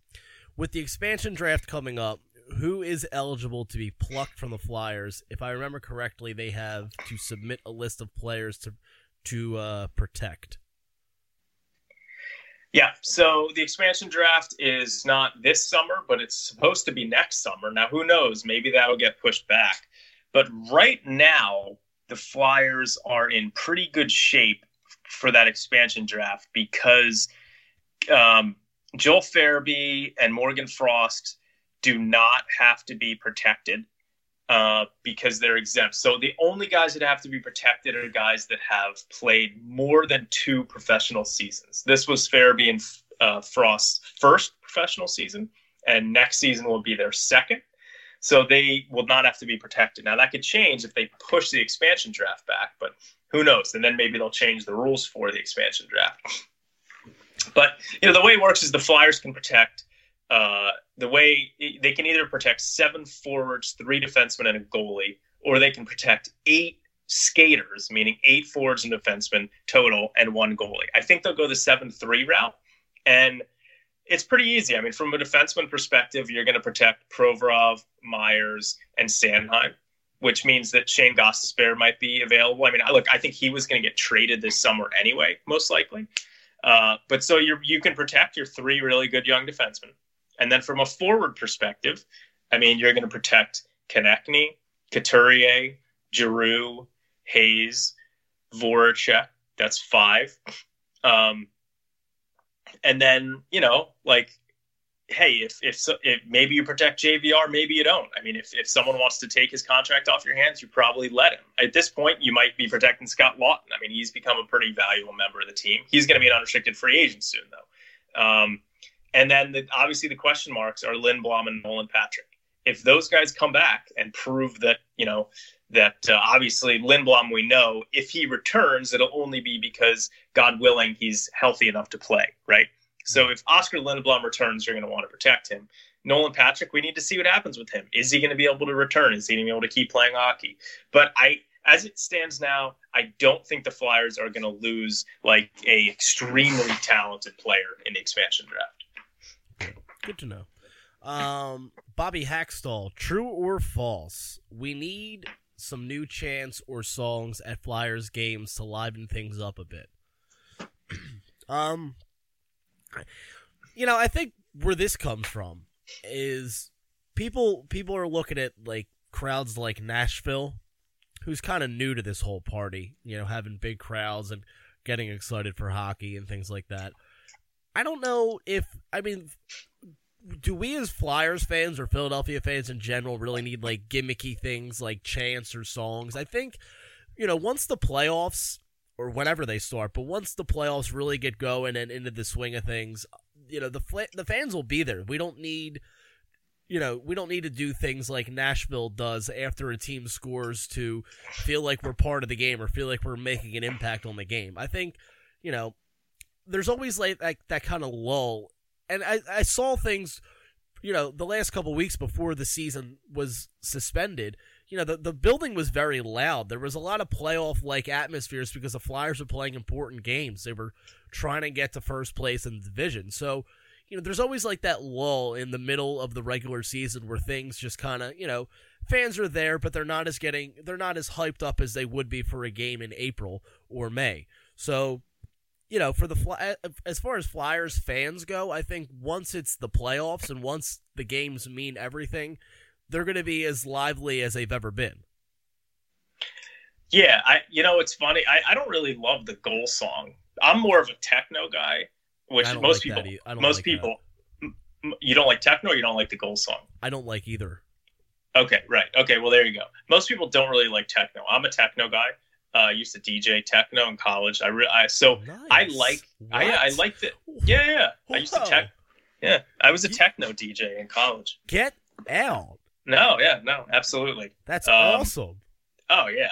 with the expansion draft coming up, who is eligible to be plucked from the Flyers? If I remember correctly, they have to submit a list of players to to uh, protect. Yeah, so the expansion draft is not this summer, but it's supposed to be next summer. Now, who knows? Maybe that'll get pushed back. But right now, the Flyers are in pretty good shape for that expansion draft because um, Joel Farabee and Morgan Frost do not have to be protected uh, because they're exempt. So the only guys that have to be protected are guys that have played more than two professional seasons. This was Farabee and uh, Frost's first professional season, and next season will be their second. So they will not have to be protected. Now that could change if they push the expansion draft back, but who knows? And then maybe they'll change the rules for the expansion draft. But you know the way it works is the Flyers can protect uh, the way they can either protect seven forwards, three defensemen, and a goalie, or they can protect eight skaters, meaning eight forwards and defensemen total, and one goalie. I think they'll go the seven-three route, and it's pretty easy. I mean, from a defenseman perspective, you're going to protect Provorov, Myers, and Sanheim, which means that Shane Gostisbehere might be available. I mean, look, I think he was going to get traded this summer anyway, most likely. Uh, but so you you can protect your three really good young defensemen. And then from a forward perspective, I mean, you're going to protect Konecny, Couturier, Giroux, Hayes, Voracek. That's five. Um, and then you know, like, hey, if if, if maybe you protect JVR, maybe you don't. I mean, if if someone wants to take his contract off your hands, you probably let him. At this point, you might be protecting Scott Laughton. I mean, he's become a pretty valuable member of the team. He's going to be an unrestricted free agent soon, though. Um, and then the, obviously the question marks are Lindblom and Nolan Patrick. If those guys come back and prove that, you know, that uh, obviously Lindblom, we know if he returns, it'll only be because, God willing, he's healthy enough to play, right? So if Oscar Lindblom returns, you're going to want to protect him. Nolan Patrick, we need to see what happens with him. Is he going to be able to return? Is he going to be able to keep playing hockey? But I, as it stands now, I don't think the Flyers are going to lose like a extremely talented player in the expansion draft. Good to know. Um, Bobby Hackstall, true or false? We need some new chants or songs at Flyers games to liven things up a bit. [clears throat] um, you know, I think where this comes from is people people are looking at like crowds like Nashville, who's kind of new to this whole party. You know, having big crowds and getting excited for hockey and things like that. I don't know if I mean do we as Flyers fans or Philadelphia fans in general really need like gimmicky things like chants or songs? I think, you know, once the playoffs or whenever they start, but once the playoffs really get going and into the swing of things, you know, the fla- the fans will be there. We don't need you know, we don't need to do things like Nashville does after a team scores to feel like we're part of the game or feel like we're making an impact on the game. I think, you know, there's always like that, that kind of lull. And I, I saw things, you know, the last couple weeks before the season was suspended. You know, the, the building was very loud. There was a lot of playoff like atmospheres because the Flyers were playing important games. They were trying to get to first place in the division. So, you know, there's always like that lull in the middle of the regular season where things just kind of, you know, fans are there, but they're not as getting, they're not as hyped up as they would be for a game in April or May. So, you know, for the fly, uh, uh, as far as Flyers fans go, I think once it's the playoffs and once the games mean everything, they're going to be as lively as they've ever been. Yeah, I you know it's funny. I, I don't really love the goal song. I'm more of a techno guy, which most like that people I don't most like people m- you don't like techno. or You don't like the goal song. I don't like either. Okay, right. Okay, well there you go. Most people don't really like techno. I'm a techno guy. Uh, I used to DJ techno in college. I, re- I so I like I I liked it. Yeah, yeah. yeah. I used to tech. Yeah, I was a techno DJ in college. Get out. No, yeah, no, absolutely. That's Um, awesome. Oh yeah,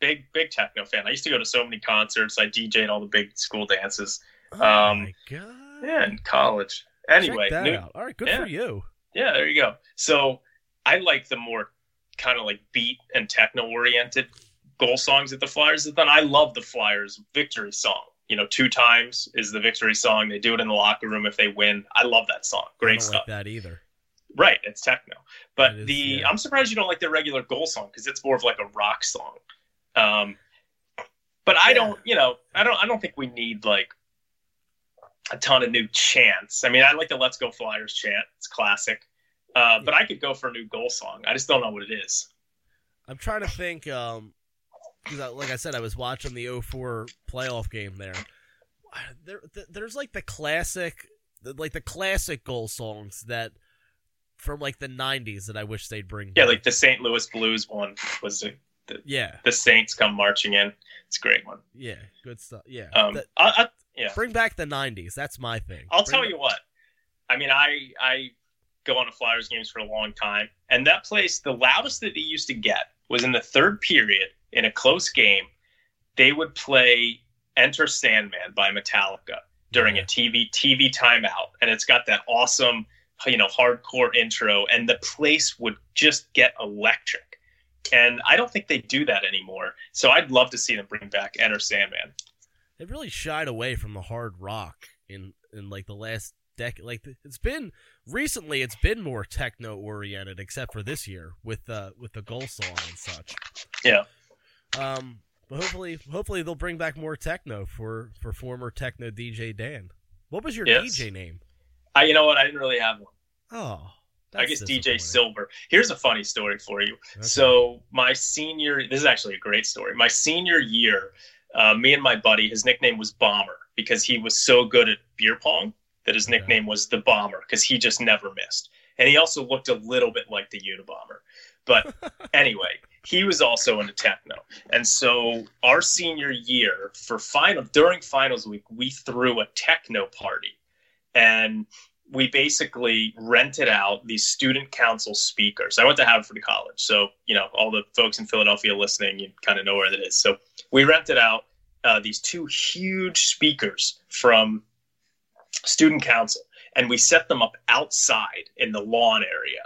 big big techno fan. I used to go to so many concerts. I DJed all the big school dances. Oh um, my god. Yeah, in college. Anyway, new-. All right, good yeah. for you. yeah, there you go. So I like the more kind of like beat and techno oriented goal songs at the Flyers have done. I love the Flyers victory song. You know, two times is the victory song. They do it in the locker room if they win. I love that song. I Great don't stuff. like that either. Right, it's techno. But is, the yeah. I'm surprised you don't like the regular goal song because it's more of like a rock song. Um, but I Yeah. don't, you know, I don't, I don't think we need like a ton of new chants. I mean, I like the "Let's Go Flyers" chant; it's classic. Uh, but I could go for a new goal song. I just don't know what it is. I'm trying to think. Um, because like I said, I was watching the 04 playoff game there. There, there's like the classic, like the classic goal songs that from like the 90s that I wish they'd bring. Yeah, back. like the St. Louis Blues one was the, yeah, the Saints come marching in. It's a great one. yeah, good stuff. Yeah, Um, That- I, I, yeah. bring back the 90s. That's my thing. I'll Bring tell you what. I mean, I I go on to Flyers games for a long time, and that place, the loudest that they used to get was in the third period in a close game. They would play "Enter Sandman" by Metallica during a TV TV timeout, and it's got that awesome, you know, hardcore intro, and the place would just get electric. And I don't think they do that anymore. So I'd love to see them bring back "Enter Sandman." They really shied away from the hard rock in in like the last decade. Like it's been recently, it's been more techno oriented, except for this year with the with the goal song and such. Yeah. Um, but hopefully, hopefully they'll bring back more techno for for former techno DJ Dan. What was your Yes. DJ name? I, you know what? I didn't really have one. Oh, I guess DJ. Silver. Here's a funny story for you. Okay. So my senior, this is actually a great story. My senior year, uh, me and my buddy, his nickname was Bomber because he was so good at beer pong that his nickname was the Bomber because he just never missed. And he also looked a little bit like the Unabomber. But [laughs] anyway, he was also into techno. And so our senior year for final during finals week, we threw a techno party. And we basically rented out these student council speakers. I went to Haverford College, so you know all the folks in Philadelphia listening, you kind of know where that is. So we rented out uh, these two huge speakers from student council, and we set them up outside in the lawn area.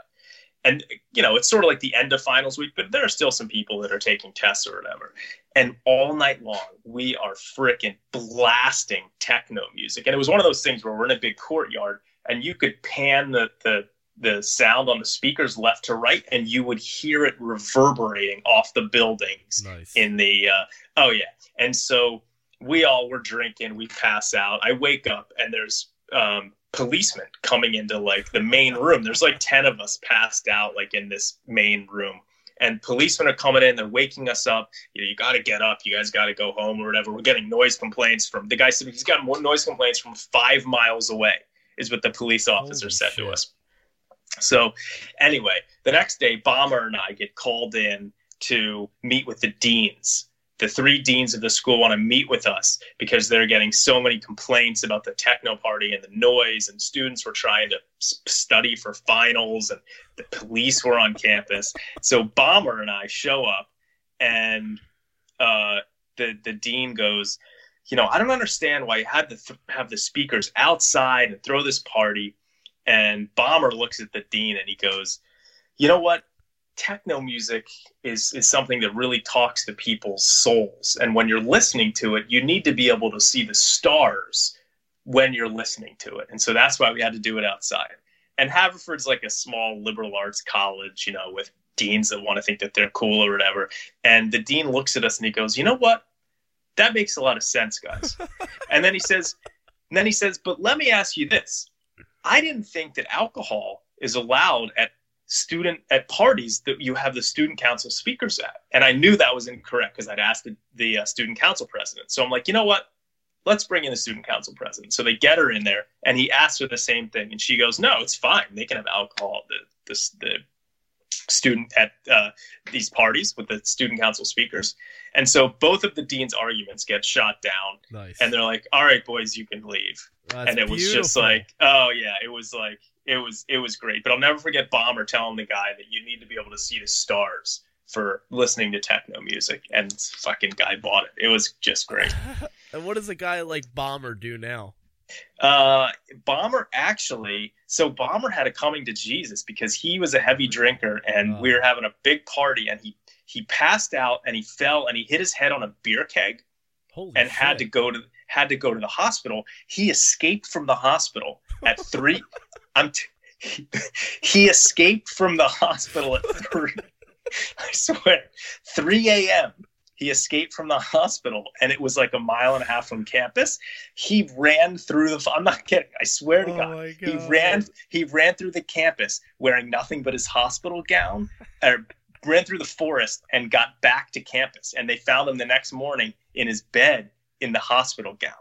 And you know, it's sort of like the end of finals week, but there are still some people that are taking tests or whatever. And all night long, we are freaking blasting techno music. And it was one of those things where we're in a big courtyard and you could pan the, the the sound on the speakers left to right and you would hear it reverberating off the buildings Nice. in the uh, oh yeah and so we all were drinking we pass out i wake up and there's um, policemen coming into like the main room. There's like 10 of us passed out like in this main room. And policemen are coming in they're waking us up. You know you got to get up. You guys got to go home or whatever. We're getting noise complaints from the guy said he's got more noise complaints from five miles away is what the police officer Holy said shit. to us. So anyway the next day bomber and i get called in to meet with the deans the three deans of the school want to meet with us because they're getting so many complaints about the techno party and the noise and students were trying to study for finals and the police were on campus. So bomber and i show up and uh, the the dean goes you know i don't understand why you had to th- have the speakers outside and throw this party. And bomber looks at the dean and he goes you know what techno music is is something that really talks to people's souls. And when you're listening to it you need to be able to see the stars when you're listening to it. And so that's why we had to do it outside. And haverford's like a small liberal arts college you know with deans that want to think that they're cool or whatever. And the dean looks at us and he goes you know what? That makes a lot of sense guys. [laughs] And then he says and then he says but let me ask you this. I didn't think that alcohol is allowed at student at parties that you have the student council speakers at. And i knew that was incorrect because i'd asked the, the uh, student council president. So i'm like you know what? Let's bring in the student council president. So they get her in there and he asks her the same thing. And she goes no it's fine. They can have alcohol the, the, the student at uh, these parties with the student council speakers. And so both of the dean's arguments get shot down. Nice. and they're like all right boys you can leave. That's and it was just like oh yeah. It was like it was it was great but i'll never forget bomber telling the guy that you need to be able to see the stars for listening to techno music and fucking guy bought it it was just great [laughs] and what does a guy like Bomber do now? uh bomber actually so bomber had a coming to jesus because he was a heavy drinker and Oh. we were having a big party and he he passed out and he fell and he hit his head on a beer keg Holy and had to go to had to go to the hospital. He escaped from the hospital at three. [laughs] I'm. T- [laughs] he, escaped from the hospital at three. [laughs] I swear, 3 a.m. He escaped from the hospital, and it was like a mile and a half from campus. He ran through the. I'm not kidding. I swear to Oh God, my he ran. He ran through the campus wearing nothing but his hospital gown, or ran through the forest and got back to campus. And they found him the next morning in his bed in the hospital gown.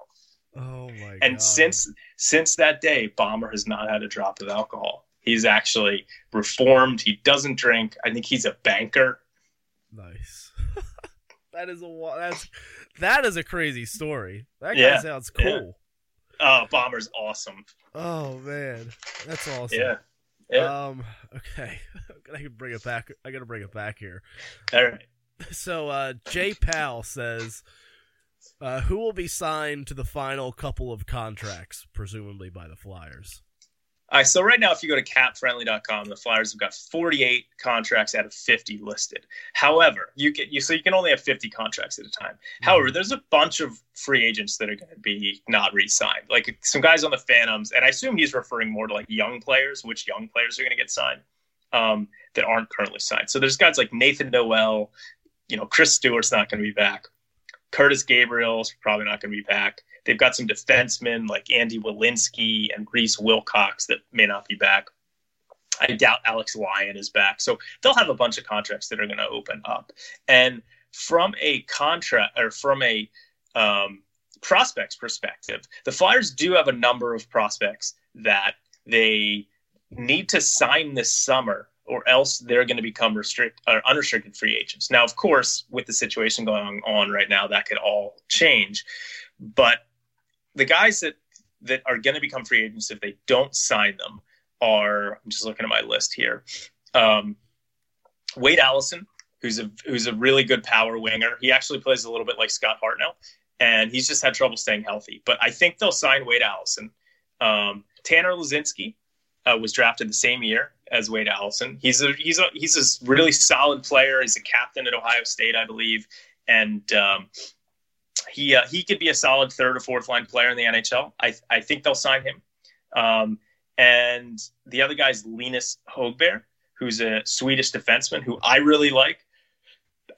Oh my And god. since since that day, Bomber has not had a drop of alcohol. He's actually reformed. He doesn't drink. I think he's a banker. nice. [laughs] that is a that's that is a crazy story. That guy Yeah, sounds yeah. cool. Oh, Bomber's awesome. Oh man, that's awesome. Yeah. Yeah. Um. Okay. [laughs] I can bring it back. I gotta bring it back here. All right. So, uh, Jay Powell says, uh, "Who will be signed to the final couple of contracts, presumably by the Flyers?" All right. So right now, if you go to capfriendly.com, the Flyers have got 48 contracts out of 50 listed. However, you can you so you can only have 50 contracts at a time. However, there's a bunch of free agents that are going to be not re-signed. Like some guys on the Phantoms, and I assume he's referring more to like young players, which young players are going to get signed um, that aren't currently signed. So there's guys like Nathan Noel, you know, Chris Stewart's not going to be back. Curtis Gabriel's probably not going to be back. They've got some defensemen like Andy Welinski and Reece Willcox that may not be back. I doubt Alex Lyon is back. So they'll have a bunch of contracts that are going to open up. And from a contract or from a um, prospects perspective, the Flyers do have a number of prospects that they need to sign this summer or else they're going to become restrict or unrestricted free agents. Now, of course, with the situation going on right now, that could all change. But the guys that that are going to become free agents if they don't sign them are I'm just looking at my list here. Um, Wade Allison, who's a who's a really good power winger. He actually plays a little bit like Scott Hartnell, and he's just had trouble staying healthy. But I think they'll sign Wade Allison. Um, Tanner Laczynski uh, was drafted the same year as Wade Allison. He's a he's a he's a really solid player. He's a captain at Ohio State, I believe, and um, he uh, he could be a solid third or fourth line player in the NHL. I I think they'll sign him. Um, and the other guy's Linus Hogberg, who's a Swedish defenseman who I really like.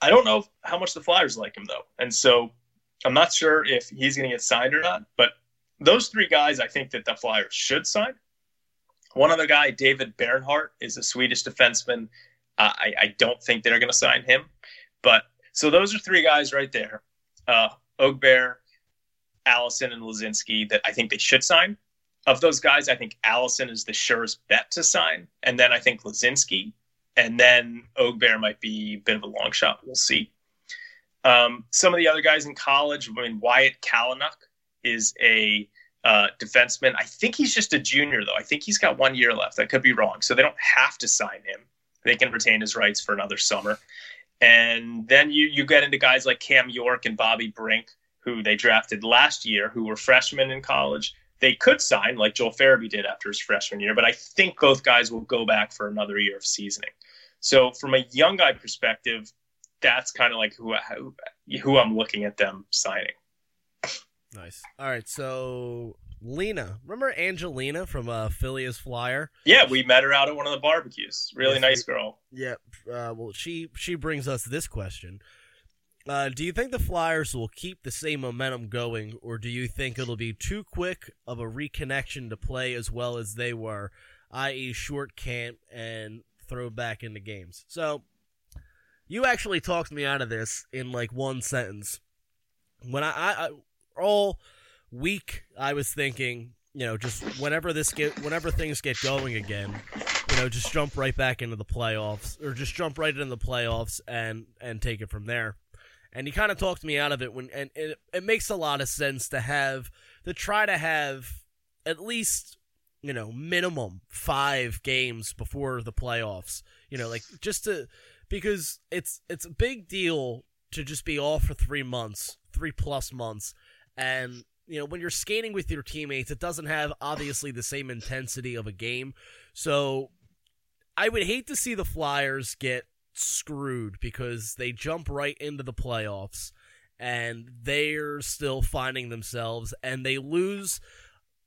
I don't know how much the Flyers like him though, and so I'm not sure if he's going to get signed or not. But those three guys, I think that the Flyers should sign. One other guy, David Bernhardt, is a Swedish defenseman. Uh, I, I don't think they're going to sign him, but so those are three guys right there: uh, Hogberg, Allison, and Laczynski that I think they should sign. Of those guys, I think Allison is the surest bet to sign, and then I think Laczynski, and then Hogberg might be a bit of a long shot. We'll see. Um, some of the other guys in college, I mean, Wyatt Kalinuk is a uh, defenseman. I think he's just a junior, though. I think he's got one year left. I could be wrong. So they don't have to sign him. They can retain his rights for another summer. And then you, you get into guys like Cam York and Bobby Brink, who they drafted last year, who were freshmen in college. They could sign like Joel Farabee did after his freshman year, but I think both guys will go back for another year of seasoning. So from a young guy perspective, that's kind of like who, who who I'm looking at them signing. Nice. All right, so Lena, remember Angelina from uh, Phileas Flyer? Yeah, we met her out at one of the barbecues. Really Yes, nice girl. Yep. Uh, well, she she brings us this question. Uh, do you think the Flyers will keep the same momentum going, or do you think it'll be too quick of a reconnection to play as well as they were, i.e., short camp and throw back into games? So, you actually talked me out of this in like one sentence. When I, I, I all week, I was thinking, you know, just whenever this get, whenever things get going again, you know, just jump right back into the playoffs, or just jump right into the playoffs and and take it from there. And he kind of talked me out of it when, and it, it makes a lot of sense to have to try to have at least you know minimum five games before the playoffs. You know, like just to because it's it's a big deal to just be off for three months, three plus months, and you know when you're skating with your teammates, it doesn't have obviously the same intensity of a game. So I would hate to see the Flyers get screwed because they jump right into the playoffs and they're still finding themselves, and they lose,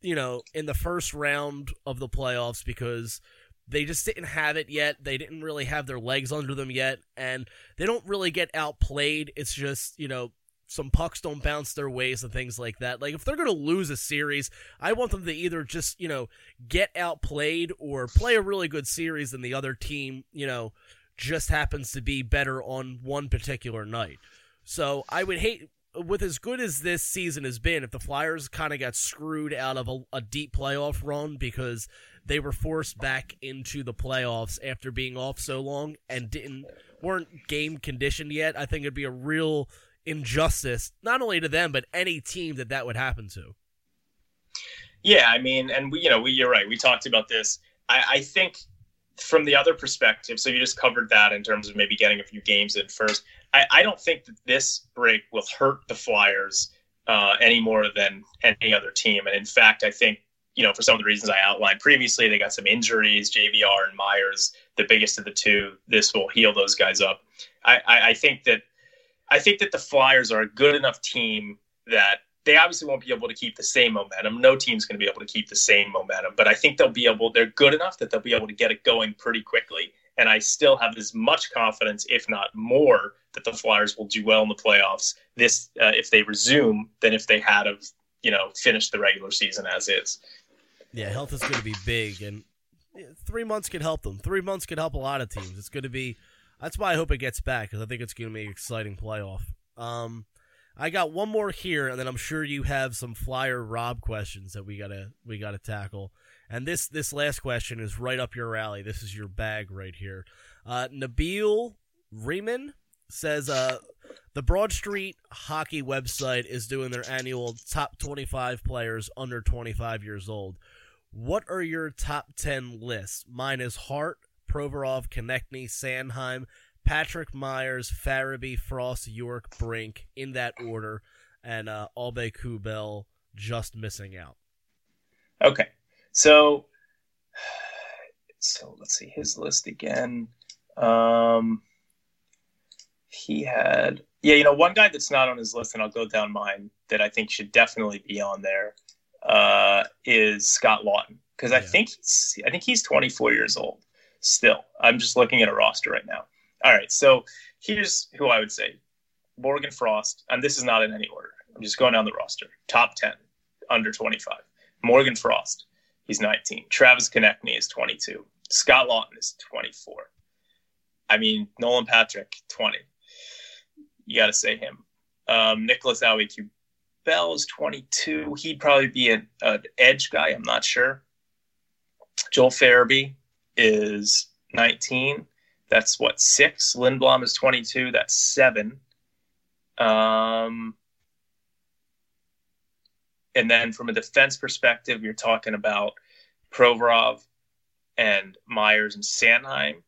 you know, in the first round of the playoffs because they just didn't have it yet. They didn't really have their legs under them yet, and they don't really get outplayed. It's just, you know, some pucks don't bounce their ways and things like that. Like if they're going to lose a series, I want them to either just, you know, get outplayed or play a really good series and the other team, you know, just happens to be better on one particular night. So I would hate with as good as this season has been, if the Flyers kind of got screwed out of a, a, deep playoff run because they were forced back into the playoffs after being off so long and didn't weren't game conditioned yet, I think it'd be a real injustice not only to them but any team that that would happen to. Yeah, I mean, and we, you know, we, you're right. We talked about this. I, I think from the other perspective, so you just covered that in terms of maybe getting a few games in first. I, I don't think that this break will hurt the Flyers uh, any more than any other team. And in fact, I think, you know, for some of the reasons I outlined previously, they got some injuries, JVR and Myers, the biggest of the two. This will heal those guys up. I, I, I think that I think that the Flyers are a good enough team that they obviously won't be able to keep the same momentum. No team's going to be able to keep the same momentum, but I think they'll be able. They're good enough that they'll be able to get it going pretty quickly. And I still have as much confidence, if not more, that the Flyers will do well in the playoffs. This, uh, if they resume, than if they had of you know finished the regular season as is. Yeah, health is going to be big, and three months could help them. Three months could help a lot of teams. It's going to be. That's why I hope it gets back because I think it's going to be an exciting playoff. Um, I got one more here, and then I'm sure you have some flyer Rob questions that we gotta we gotta tackle. And this this last question is right up your alley. This is your bag right here. Uh, Nabil Riemann says uh, the Broad Street Hockey website is doing their annual top 25 players under 25 years old. What are your top 10 lists? Mine is Hart, Provorov, Konecny, Sanheim, Patrick Myers, Farabee, Frost, York, Brink in that order, and uh, Aube-Kubel just missing out. Okay, so [sighs] so let's see his list again. Um, he had yeah, you know, one guy that's not on his list, and I'll go down mine that I think should definitely be on there uh, is Scott Laughton because I think he's I think he's 24 years old still. I'm just looking at a roster right now. All right, so here's who I would say: Morgan Frost, and this is not in any order. I'm just going down the roster. Top ten, under 25. Morgan Frost, he's 19. Travis Konecny is 22. Scott Laughton is 24. I mean, Nolan Patrick, 20. You got to say him. Um, Nicholas Aube Bell is 22. He'd probably be an, an edge guy. I'm not sure. Joel Farabee is 19. That's what six. Lindblom is 22. That's seven. Um, and then from a defense perspective, you're talking about Provorov and Myers and Sanheim.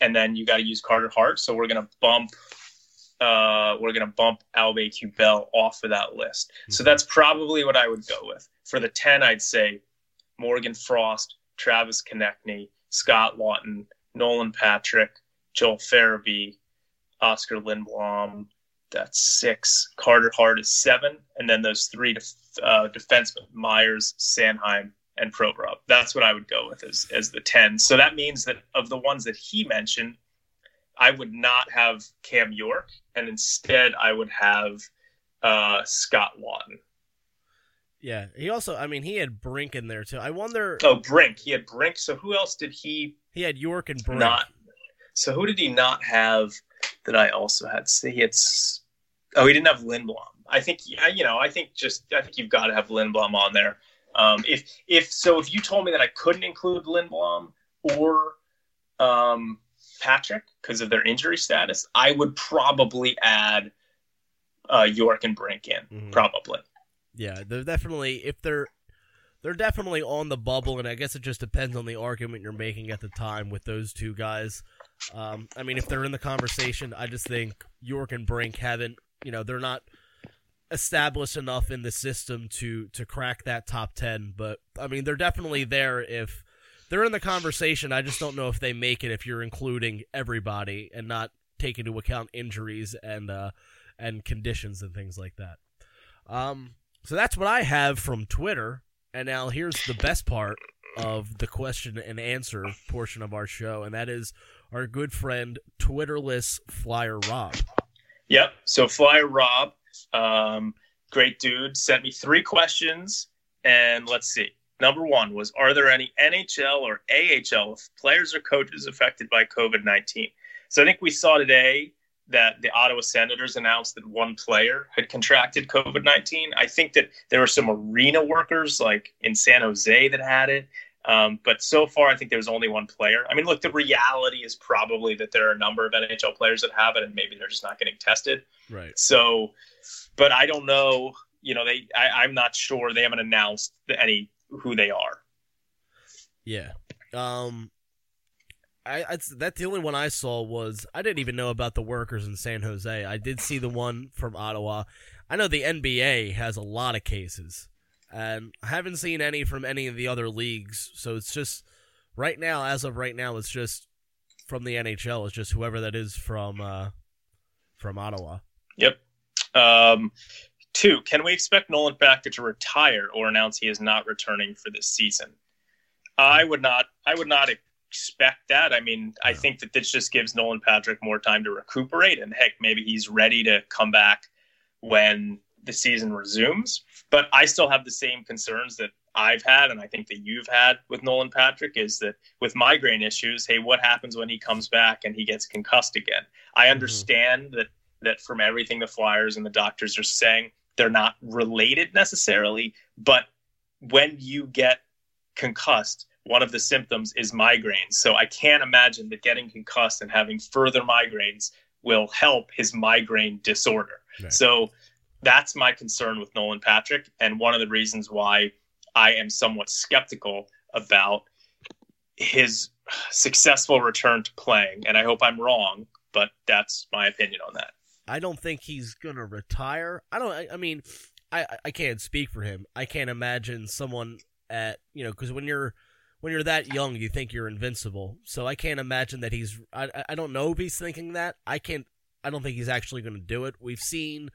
And then you got to use Carter Hart. So we're going to bump. Uh, we're going to bump Aube-Kubel off of that list. Mm-hmm. So that's probably what I would go with. For the 10, I'd say Morgan Frost, Travis Konecny, Scott Laughton, Nolan Patrick, Joel Farabee, Oscar Lindblom. That's six. Carter Hart is seven, and then those three def- uh, defensemen: Myers, Sanheim, and Provorov. That's what I would go with as as the ten. So that means that of the ones that he mentioned, I would not have Cam York, and instead I would have uh, Scott Laughton. Yeah, he also. I mean, he had Brink in there too. I wonder. Oh, Brink. He had Brink. So who else did he? He had York and Brink. Not. So who did he not have? That I also had. So he had. Oh, he didn't have Lindblom. I think. You know. I think just. I think you've got to have Lindblom on there. Um, if if so, if you told me that I couldn't include Lindblom or um, Patrick because of their injury status, I would probably add uh, York and Brink in. Mm-hmm. Probably. Yeah, they're definitely if they're they're definitely on the bubble, and I guess it just depends on the argument you're making at the time with those two guys. Um, I mean, if they're in the conversation, I just think York and Brink haven't, you know, they're not established enough in the system to to crack that top ten. But I mean, they're definitely there if they're in the conversation. I just don't know if they make it if you're including everybody and not take into account injuries and uh, and conditions and things like that. Um, so that's what I have from Twitter. And now here's the best part of the question and answer portion of our show, and that is our good friend Twitterless Flyer Rob. Yep. So Flyer Rob, um, great dude, sent me three questions, and let's see. Number one was Are there any NHL or AHL players or coaches affected by COVID 19? So I think we saw today that the Ottawa Senators announced that one player had contracted COVID 19. I think that there were some arena workers like in San Jose that had it. Um, but so far, I think there's only one player. I mean, look, the reality is probably that there are a number of NHL players that have it, and maybe they're just not getting tested. Right. So, but I don't know. You know, they. I, I'm not sure. They haven't announced any who they are. Yeah. Um. I, that's the only one I saw was I didn't even know about the workers in San Jose. I did see the one from Ottawa. I know the NBA has a lot of cases, and I haven't seen any from any of the other leagues. So it's just right now, as of right now, it's just from the NHL. It's just whoever that is from uh, from Ottawa. Yep. Um, two. Can we expect Nolan Patrick to retire or announce he is not returning for this season? I would not. I would not expect that. I mean, I think that this just gives Nolan Patrick more time to recuperate, and heck, maybe he's ready to come back when the season resumes. But I still have the same concerns that I've had, and I think that you've had with Nolan Patrick is that with migraine issues, hey, what happens when he comes back and he gets concussed again? I understand mm-hmm. that that from everything the Flyers and the doctors are saying, they're not related necessarily, but when you get concussed, one of the symptoms is migraines. So I can't imagine that getting concussed and having further migraines will help his migraine disorder. Right. So that's my concern with Nolan Patrick, and one of the reasons why I am somewhat skeptical about his successful return to playing. And I hope I'm wrong, but that's my opinion on that. I don't think he's gonna retire. I don't. I, I mean, I I can't speak for him. I can't imagine someone at you know because when you're when you're that young, you think you're invincible. So I can't imagine that he's. I I don't know if he's thinking that. I can't. I don't think he's actually going to do it. We've seen,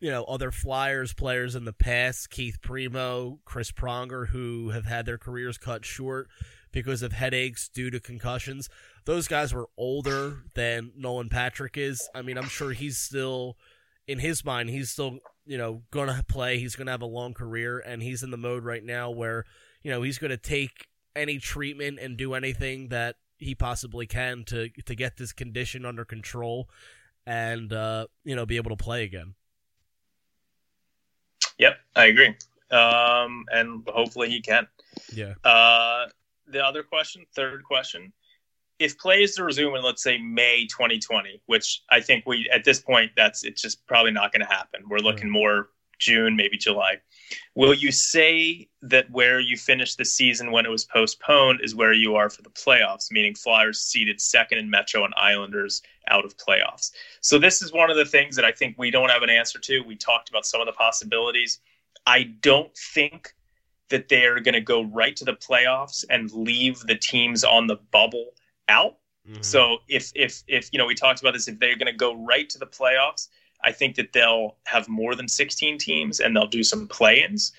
you know, other Flyers players in the past, Keith Primeau, Chris Pronger, who have had their careers cut short because of headaches due to concussions. Those guys were older than Nolan Patrick is. I mean, I'm sure he's still in his mind, he's still, you know, going to play. He's going to have a long career and he's in the mode right now where, you know, he's going to take any treatment and do anything that he possibly can to to get this condition under control and uh, you know be able to play again. Yep, I agree, um, and hopefully he can. Yeah. Uh, the other question, third question, if play is to resume in let's say May 2020, which I think we at this point that's it's just probably not going to happen. We're looking right. more June, maybe July. Will you say that where you finished the season when it was postponed is where you are for the playoffs, meaning Flyers seeded second in Metro and Islanders out of playoffs? So, this is one of the things that I think we don't have an answer to. We talked about some of the possibilities. I don't think that they're going to go right to the playoffs and leave the teams on the bubble out. Mm-hmm. So if if if you know we talked about this, if they're going to go right to the playoffs, I think that they'll have more than 16 teams and they'll do some play-ins.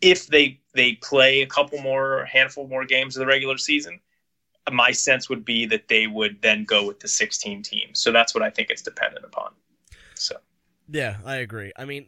If they they play a couple more, handful more games of the regular season, my sense would be that they would then go with the 16 teams. So that's what I think it's dependent upon. So yeah, I agree. I mean,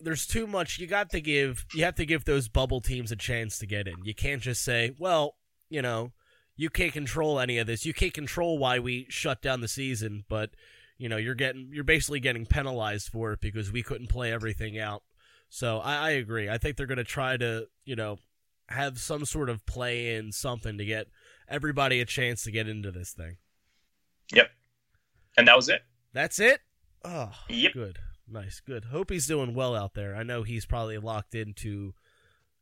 there's too much. You got to give you have to give those bubble teams a chance to get in. You can't just say, well, you know, you can't control any of this. You can't control why we shut down the season, but you know you're getting you're basically getting penalized for it because we couldn't play everything out. So I, I agree. I think they're going to try to you know have some sort of play in something to get everybody a chance to get into this thing. Yep, and that was it. That's it. Oh, yep. good, nice, good. Hope he's doing well out there. I know he's probably locked into,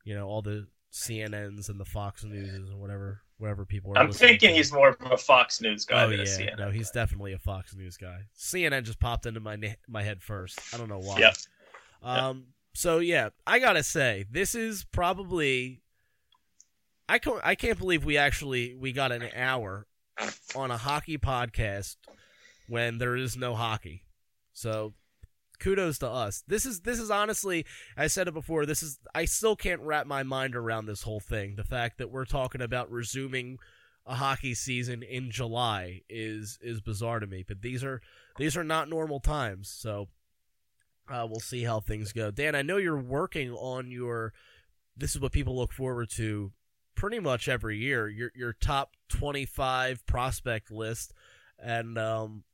you know, all the CNNs and the Fox News and whatever wherever people are. I'm thinking he's more of a Fox News guy. Oh yeah, no, he's definitely a Fox News guy. CNN just popped into my my head first. I don't know why. Yep. Um. Yep. So yeah, I gotta say this is probably. I can't. I can't believe we actually we got an hour on a hockey podcast when there is no hockey. So kudos to us. This is this is honestly, I said it before. This is I still can't wrap my mind around this whole thing. The fact that we're talking about resuming a hockey season in July is is bizarre to me. But these are these are not normal times, so uh, we'll see how things go. Dan, I know you're working on your. This is what people look forward to pretty much every year. Your your top 25 prospect list, and um,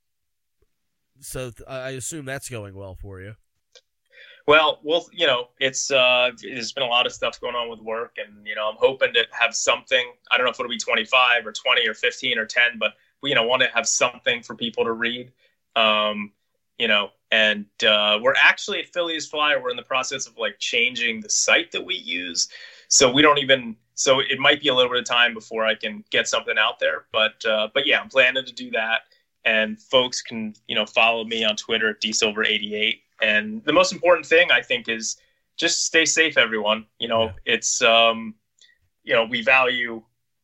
so th- I assume that's going well for you. Well, well, you know, it's uh, there's been a lot of stuff going on with work, and you know, I'm hoping to have something. I don't know if it'll be 25 or 20 or 15 or 10, but we, you know, want to have something for people to read. Um, you know, and uh, we're actually at Phillies Flyer. We're in the process of like changing the site that we use, so we don't even. So it might be a little bit of time before I can get something out there, but uh, but yeah, I'm planning to do that and folks can you know follow me on Twitter at dsilver88. And the most important thing I think is just stay safe, everyone. You know, yeah. it's um, you know we value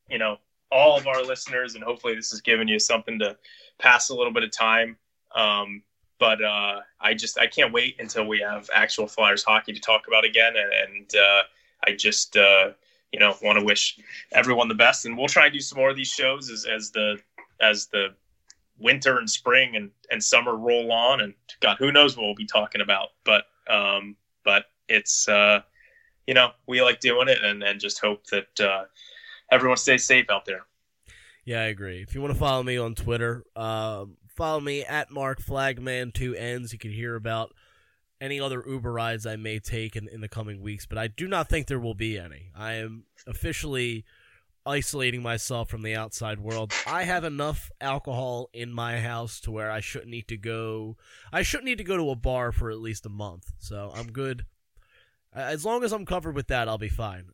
you know all of our listeners, and hopefully this has given you something to pass a little bit of time. Um, but uh, I just I can't wait until we have actual Flyers hockey to talk about again, and, and uh, I just uh, you know want to wish everyone the best, and we'll try and do some more of these shows as as the as the winter and spring and, and summer roll on and God, who knows what we'll be talking about. But um, but it's uh, you know, we like doing it and, and just hope that uh, everyone stays safe out there. Yeah, I agree. If you want to follow me on Twitter, uh, follow me at Mark Flagman two N's. You can hear about any other Uber rides I may take in, in the coming weeks, but I do not think there will be any. I am officially isolating myself from the outside world. I have enough alcohol in my house to where I shouldn't need to go. I shouldn't need to go to a bar for at least a month. So I'm good. As long as I'm covered with that, I'll be fine.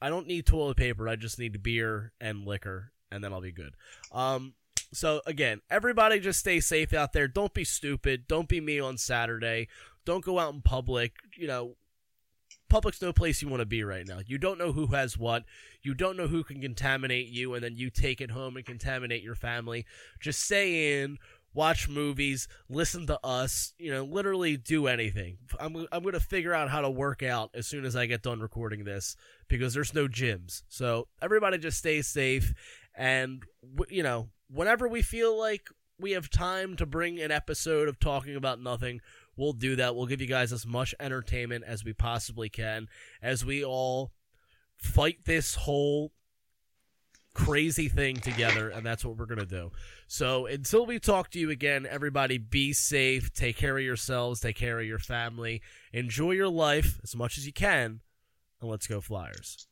I don't need toilet paper. I just need beer and liquor, and then I'll be good. Um. So again, everybody just stay safe out there. Don't be stupid. Don't be me on Saturday. Don't go out in public. You know, public's no place you want to be right now. You don't know who has what. You don't know who can contaminate you, and then you take it home and contaminate your family. Just stay in, watch movies, listen to us. You know, literally do anything. I'm I'm gonna figure out how to work out as soon as I get done recording this because there's no gyms. So everybody just stay safe, and you know, whenever we feel like we have time to bring an episode of talking about nothing We'll do that. We'll give you guys as much entertainment as we possibly can as we all fight this whole crazy thing together, and that's what we're going to do. So until we talk to you again, everybody be safe, take care of yourselves, take care of your family, enjoy your life as much as you can, and let's go Flyers.